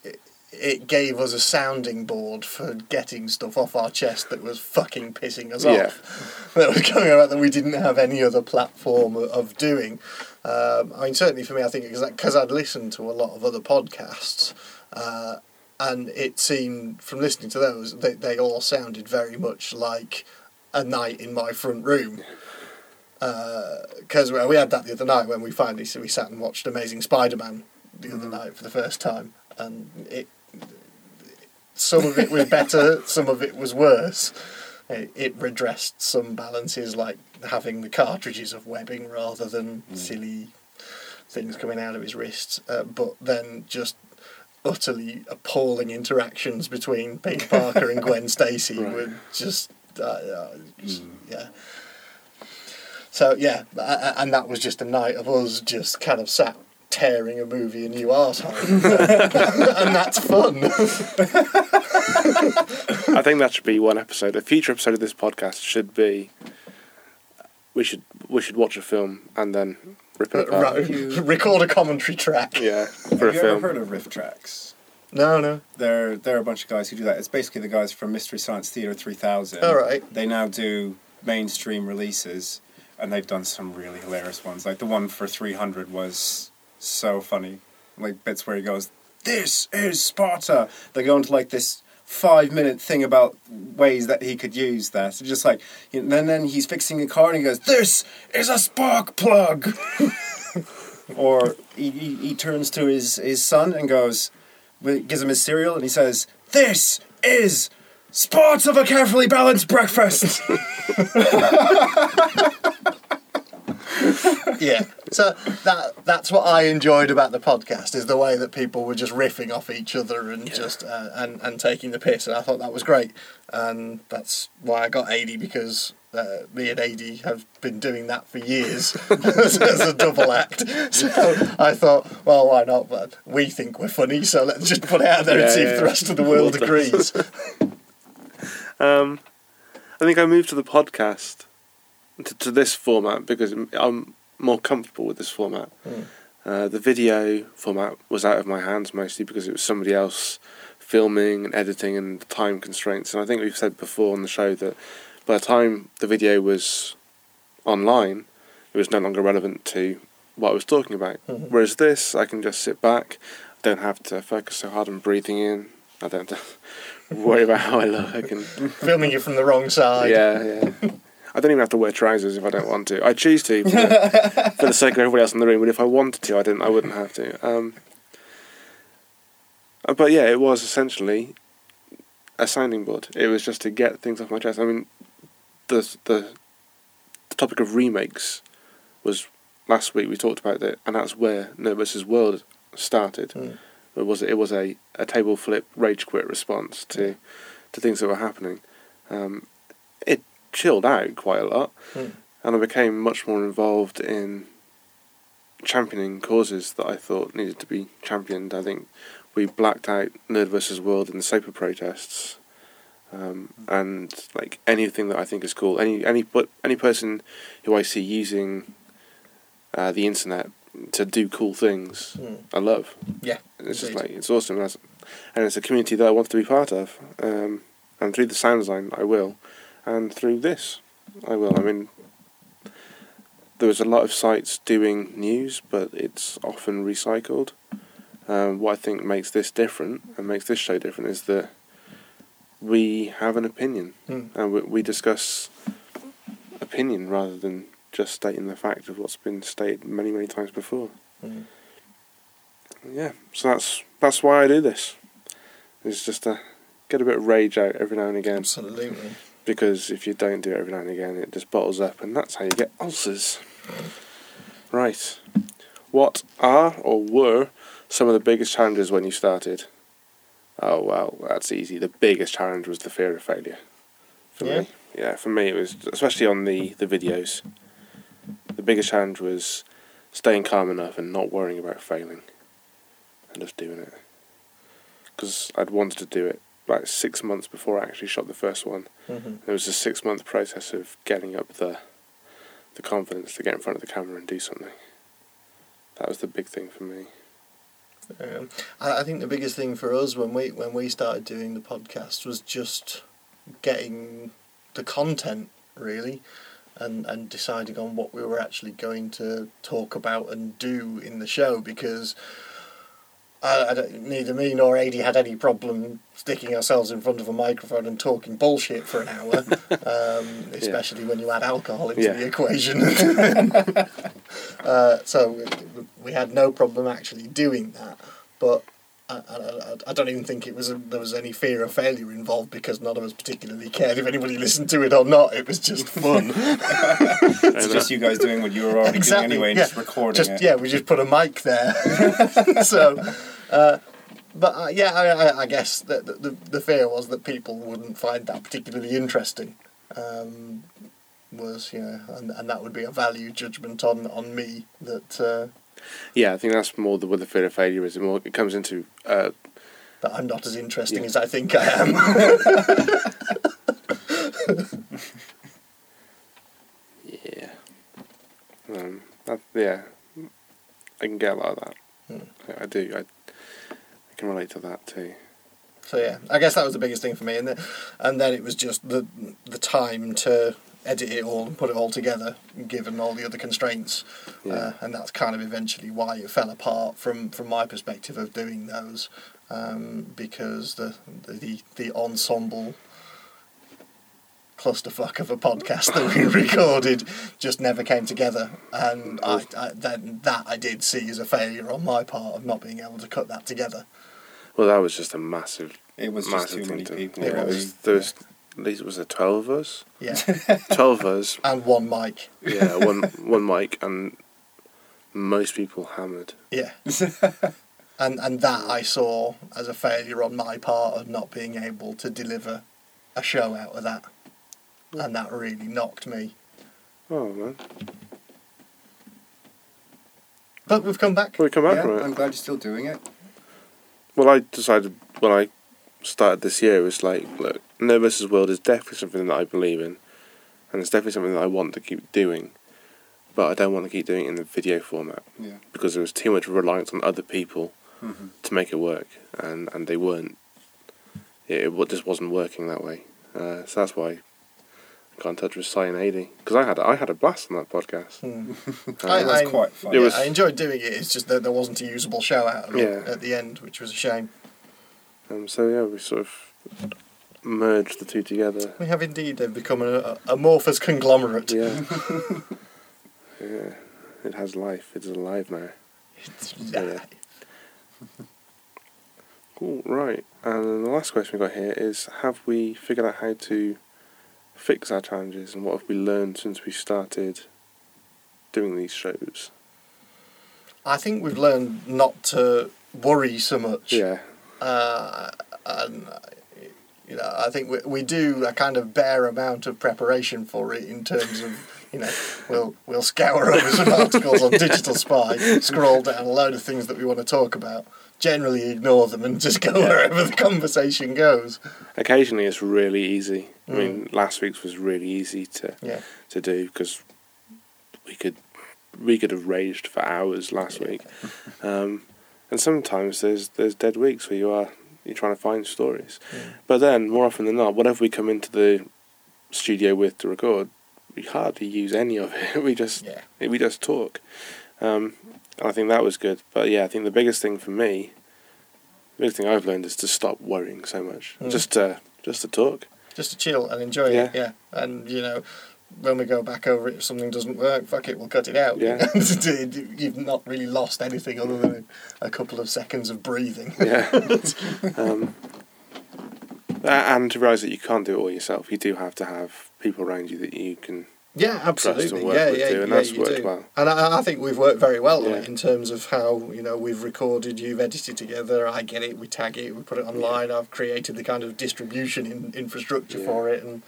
It, it gave us a sounding board for getting stuff off our chest that was fucking pissing us Yeah. off. That was coming about that we didn't have any other platform of, of doing. Um, I mean, certainly for me, I think because I'd listened to a lot of other podcasts, uh, and it seemed from listening to those, they, they all sounded very much like a night in my front room because well, we had that the other night when we finally so we sat and watched Amazing Spider-Man the other night for the first time, and it some of it was better, some of it was worse. It, it redressed some balances, like having the cartridges of webbing rather than silly things coming out of his wrists, uh, but then just utterly appalling interactions between Peter Parker and Gwen Stacy Right. were just, uh, uh, just yeah. So yeah, a- a- and that was just a night of us just kind of sat tearing a movie a new arsehole. and that's fun. I think that should be one episode. A future episode of this podcast should be. We should we should watch a film and then rip it apart. right. Record a commentary track. Yeah, for a Have you ever heard of RiffTrax? No, no. They're they're a bunch of guys who do that. It's basically the guys from Mystery Science Theater 3000. All right. They now do mainstream releases, and they've done some really hilarious ones. Like the one for 300 was so funny. Like bits where he goes, "This is Sparta." They go into like this five minute thing about ways that he could use that. So just like, you know, and then he's fixing a car and he goes, "This is a spark plug." or he, he, he turns to his, his son and goes, gives him his cereal and he says, "This is Sports of a carefully balanced breakfast. yeah. So that that's what I enjoyed about the podcast is the way that people were just riffing off each other and just uh, and and taking the piss, and I thought that was great, and that's why I got Ady because. Uh, me and Ady have been doing that for years as, as a double act. So I thought, well, why not? But we think we're funny, so let's just put it out there and see yeah. if the rest of the world agrees. Um, I think I moved to the podcast to, to this format because I'm more comfortable with this format. Mm. Uh, the video format was out of my hands mostly because it was somebody else filming and editing and time constraints. And I think we've said before on the show that by the time the video was online, it was no longer relevant to what I was talking about. Mhm. Whereas this, I can just sit back, I don't have to focus so hard on breathing in. I don't have to worry about how I look. I can Filming you from the wrong side. yeah, yeah. I don't even have to wear trousers if I don't want to. I choose to for the, for the sake of everybody else in the room. But if I wanted to, I didn't. I wouldn't have to. Um, uh, but yeah, it was essentially a sounding board. It was just to get things off my chest. I mean, the the, the topic of remakes was last week. We talked about it, and that's where Nerd vs World started. Mm. It was it was a, a table flip rage quit response to to things that were happening. Um, chilled out quite a lot, Mm. and I became much more involved in championing causes that I thought needed to be championed. I think we blacked out Nerd versus World in the SOPA protests, um, and like anything that I think is cool. Any any but any person who I see using uh, the internet to do cool things, Mm. I love. Yeah. It's just like it's awesome, That's, and it's a community that I want to be part of. Um, and through the sound design, I will, and through this, I will. I mean, there was a lot of sites doing news, but it's often recycled. Um, what I think makes this different and makes this show different is that we have an opinion, Mm. and we, we discuss opinion rather than just stating the fact of what's been stated many, many times before Mm. yeah, so that's that's why I do this. It's just to get a bit of rage out every now and again. Absolutely. Because if you don't do it every now and again, it just bottles up, and that's how you get ulcers. Right. What are or were some of the biggest challenges when you started? Oh well, that's easy. The biggest challenge was the fear of failure. For Yeah? me, yeah, for me it was especially on the the videos. The biggest challenge was staying calm enough and not worrying about failing, and just doing it. Because I'd wanted to do it like six months before I actually shot the first one. hmm It was a six month process of getting up the the confidence to get in front of the camera and do something. That was the big thing for me. Um, I, I think the biggest thing for us when we when we started doing the podcast was just getting the content really, and and deciding on what we were actually going to talk about and do in the show because. I, neither me nor Ady had any problem sticking ourselves in front of a microphone and talking bullshit for an hour, um, especially when you add alcohol into Yeah. the equation. uh, so we, we had no problem actually doing that, but I, I, I- I don't even think it was a, there was any fear of failure involved because none of us particularly cared if anybody listened to it or not. It was just fun. It's just you guys doing what you were already exactly. doing anyway yeah. just recording Just it. yeah, we just put a mic there. so, uh, but uh, yeah, I, I, guess the, the the fear was that people wouldn't find that particularly interesting. Um, was you know, and, and that would be a value judgment on on me that uh, Yeah, I think that's more the, with the fear of failure is. It more it comes into uh, that I'm not as interesting Yeah. as I think I am. yeah, um, that, yeah. I can get a lot of that. Hmm. I, I do. I, I can relate to that too. So yeah, I guess that was the biggest thing for me, and then, and then it was just the the time to edit it all and put it all together, given all the other constraints, Yeah. uh, and that's kind of eventually why it fell apart from from my perspective of doing those, um, because the the the ensemble clusterfuck of a podcast that we recorded just never came together, and I, I then that I did see as a failure on my part of not being able to cut that together. Well, that was just a massive It was just massive too many thing to- people. Yeah, It there was. was, there was at least it was there twelve of us. Yeah, Twelve of us. and one mic. Yeah, one one mic, and most people hammered. Yeah. and and that I saw as a failure on my part of not being able to deliver a show out of that. And that really knocked me. Oh man, But we've come back. well, we come back yeah, from it. I'm glad you're still doing it. Well, I decided when I started this year, it was like, look, Nerd versus World is definitely something that I believe in, and it's definitely something that I want to keep doing, but I don't want to keep doing it in the video format Yeah. because there was too much reliance on other people Mhm. to make it work, and, and they weren't. It, it just wasn't working that way. Uh, so that's why got in touch with Cy and because I had I had a blast on that podcast. Hmm. Uh, I- It was I- quite fun. It Yeah, was- I enjoyed doing it. It's just that there wasn't a usable show out Yeah. at the end, which was a shame. um, so yeah, we sort of merged the two together. We have indeed uh, become a, a amorphous conglomerate. Yeah. yeah. It has life. It is alive now. It's Yeah. Cool. Right. And the last question we got here is: Have we figured out how to fix our challenges, and what have we learned since we started doing these shows? I think we've learned not to worry so much. Yeah. uh, and you know, I think we, we do a kind of bare amount of preparation for it in terms of you know we'll we'll scour over some articles on Digital Spy, scroll down a load of things that we want to talk about, generally ignore them and just go wherever the conversation goes. Occasionally, it's really easy. I Mm. mean, last week's was really easy to Yeah, to do because we could we could have raged for hours last week. Um, and sometimes there's there's dead weeks where you are you're trying to find stories. Mm. But then more often than not, whatever we come into the studio with to record, we hardly use any of it. we just yeah, we just talk. Um, I think that was good. But yeah, I think the biggest thing for me, the biggest thing I've learned is to stop worrying so much. Mm. Just to just to talk. just to chill and enjoy Yeah. it. Yeah, and you know. When we go back over it, if something doesn't work, fuck it, we'll cut it out. Yeah. You've not really lost anything other than a couple of seconds of breathing. Yeah. um, and to realise that you can't do it all yourself. You do have to have people around you that you can. Yeah, absolutely. yeah, yeah, too, and yeah, that's you worked do. well. And I, I think we've worked very well Yeah. in terms of how you know we've recorded, you've edited together. I get it, we tag it, we put it online. I've created the kind of distribution in, infrastructure Yeah. for it and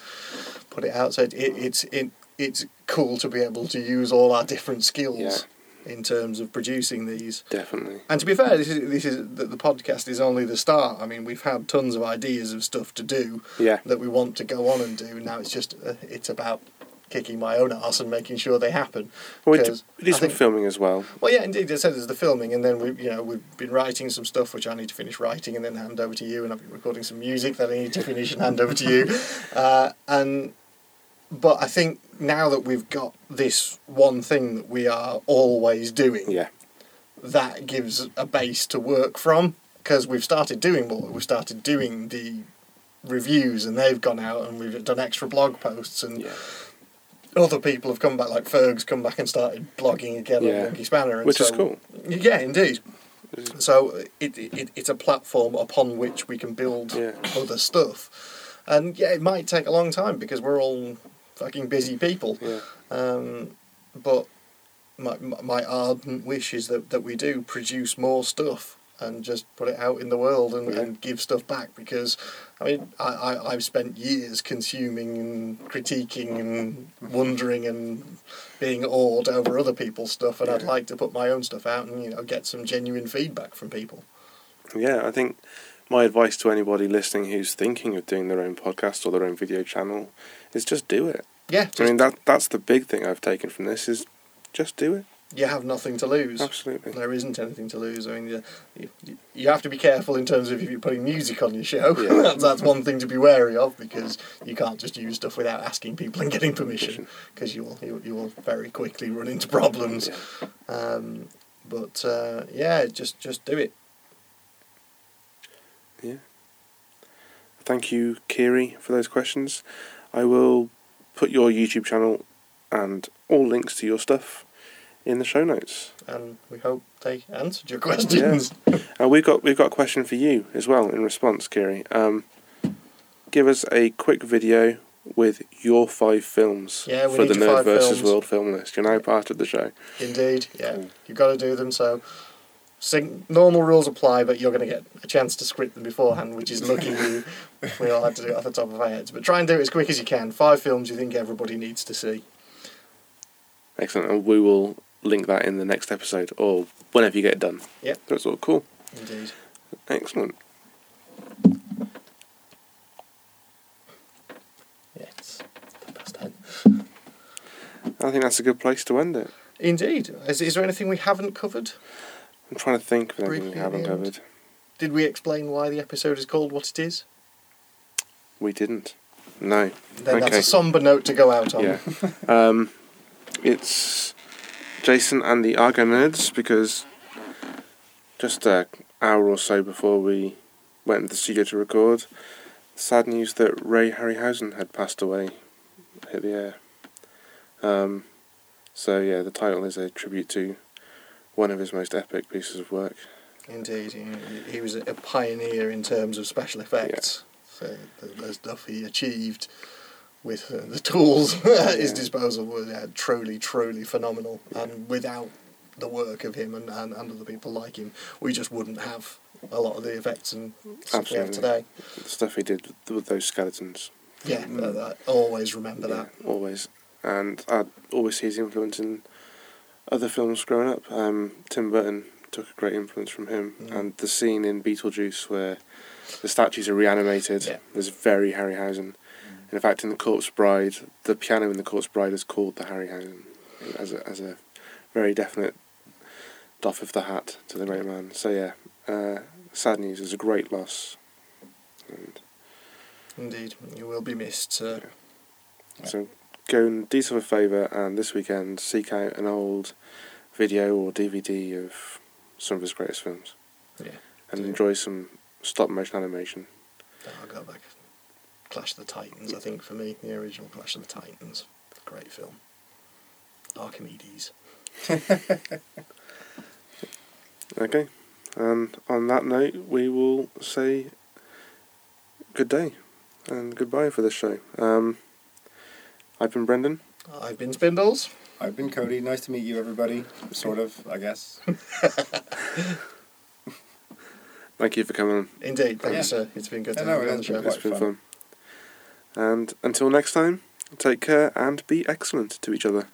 put it out. So it, it, it's it, it's cool to be able to use all our different skills in terms of producing these. Definitely. And to be fair, this is this is the, the podcast is only the start. I mean, we've had tons of ideas of stuff to do Yeah. that we want to go on and do. Now it's just uh, it's about kicking my own ass and making sure they happen. Well, we do, 'Cause we do I some think- filming as well. Well, yeah, indeed. I said there's the filming, and then we, you know, we've been writing some stuff which I need to finish writing, and then hand over to you, and I've been recording some music that I need to finish and hand over to you, uh, and but I think now that we've got this one thing that we are always doing, Yeah. that gives a base to work from because we've started doing more. We've started doing the reviews, and they've gone out, and we've done extra blog posts, and Yeah. Other people have come back, like Ferg's come back and started blogging again Yeah. on Monkey Spanner, and Which is cool. Yeah, indeed. So it, it it's a platform upon which we can build Yeah. other stuff, and yeah, it might take a long time because we're all fucking busy people. Yeah. Um, but my my ardent wish is that, that we do produce more stuff and just put it out in the world and, Yeah. and give stuff back because I mean I, I, I've spent years consuming and critiquing and wondering and being awed over other people's stuff and I'd like to put my own stuff out and you know get some genuine feedback from people. Yeah, I think my advice to anybody listening who's thinking of doing their own podcast or their own video channel is just do it. Yeah, I mean that that's the big thing I've taken from this is just do it. You have nothing to lose. Absolutely. There isn't anything to lose. I mean, you, you, you have to be careful in terms of if you're putting music on your show. Yeah. that's, that's one thing to be wary of because you can't just use stuff without asking people and getting permission because you will you, you will very quickly run into problems. Yeah. Um, but uh, yeah, just just do it. Yeah. Thank you, Kiri, for those questions. I will put your YouTube channel and all links to your stuff in the show notes. And we hope they answered your questions. Yeah. And we've got we've got a question for you as well in response, Kiri. Um, give us a quick video with your five films Yeah, we for the Nerd versus films. World film list. You're now part of the show. Indeed, yeah. You've got to do them, so sing, normal rules apply, but you're going to get a chance to script them beforehand, which is lucky you. We all had to do it off the top of our heads. But try and do it as quick as you can. Five films you think everybody needs to see. Excellent. And we will link that in the next episode or whenever you get it done. Yep. That's all cool. Indeed. Excellent. Ten past ten. I think that's a good place to end it. Indeed. Is, is there anything we haven't covered? I'm trying to think of anything we Briefly at haven't end. covered. Did we explain why the episode is called what it is? We didn't. No. Then that's a somber note to go out on. Yeah. um, it's Jason and the Argonerds because just an hour or so before we went into the studio to record, sad news that Ray Harryhausen had passed away, hit the air. Um, so yeah, the title is a tribute to one of his most epic pieces of work. Indeed, he, he was a pioneer in terms of special effects. So the, the stuff he achieved with uh, the tools at his disposal was uh, truly, truly phenomenal. And without the work of him and, and, and other people like him, we just wouldn't have a lot of the effects and stuff we have today. The stuff he did with, those skeletons. Yeah, uh, I always remember that. Always. And I always see his influence in other films growing up. Um, Tim Burton took a great influence from him, Mm. and the scene in Beetlejuice where the statues are reanimated Yeah. is very Harryhausen. And in fact, in the Corpse Bride, the piano in the Corpse Bride is called the Harryhausen as a as a very definite doff of the hat to the great man. So yeah, uh, sad news. is a great loss. And Indeed, you will be missed, sir. So go and do yourself a favour and this weekend seek out an old video or DVD of some of his greatest films Yeah. and enjoy some stop motion animation. I'll go back. Clash of the Titans, I think, for me. The original Clash of the Titans. Great film. Archimedes. Okay, and on that note, we will say good day and goodbye for this show. Um, I've been Brendan. I've been Spindles. I've been Cody. Nice to meet you, everybody. Sort of, I guess. Thank you for coming. Indeed, thank Yeah. sir. It's been good to I know, have you on the show. It's quite been fun. fun. And until next time, take care and be excellent to each other.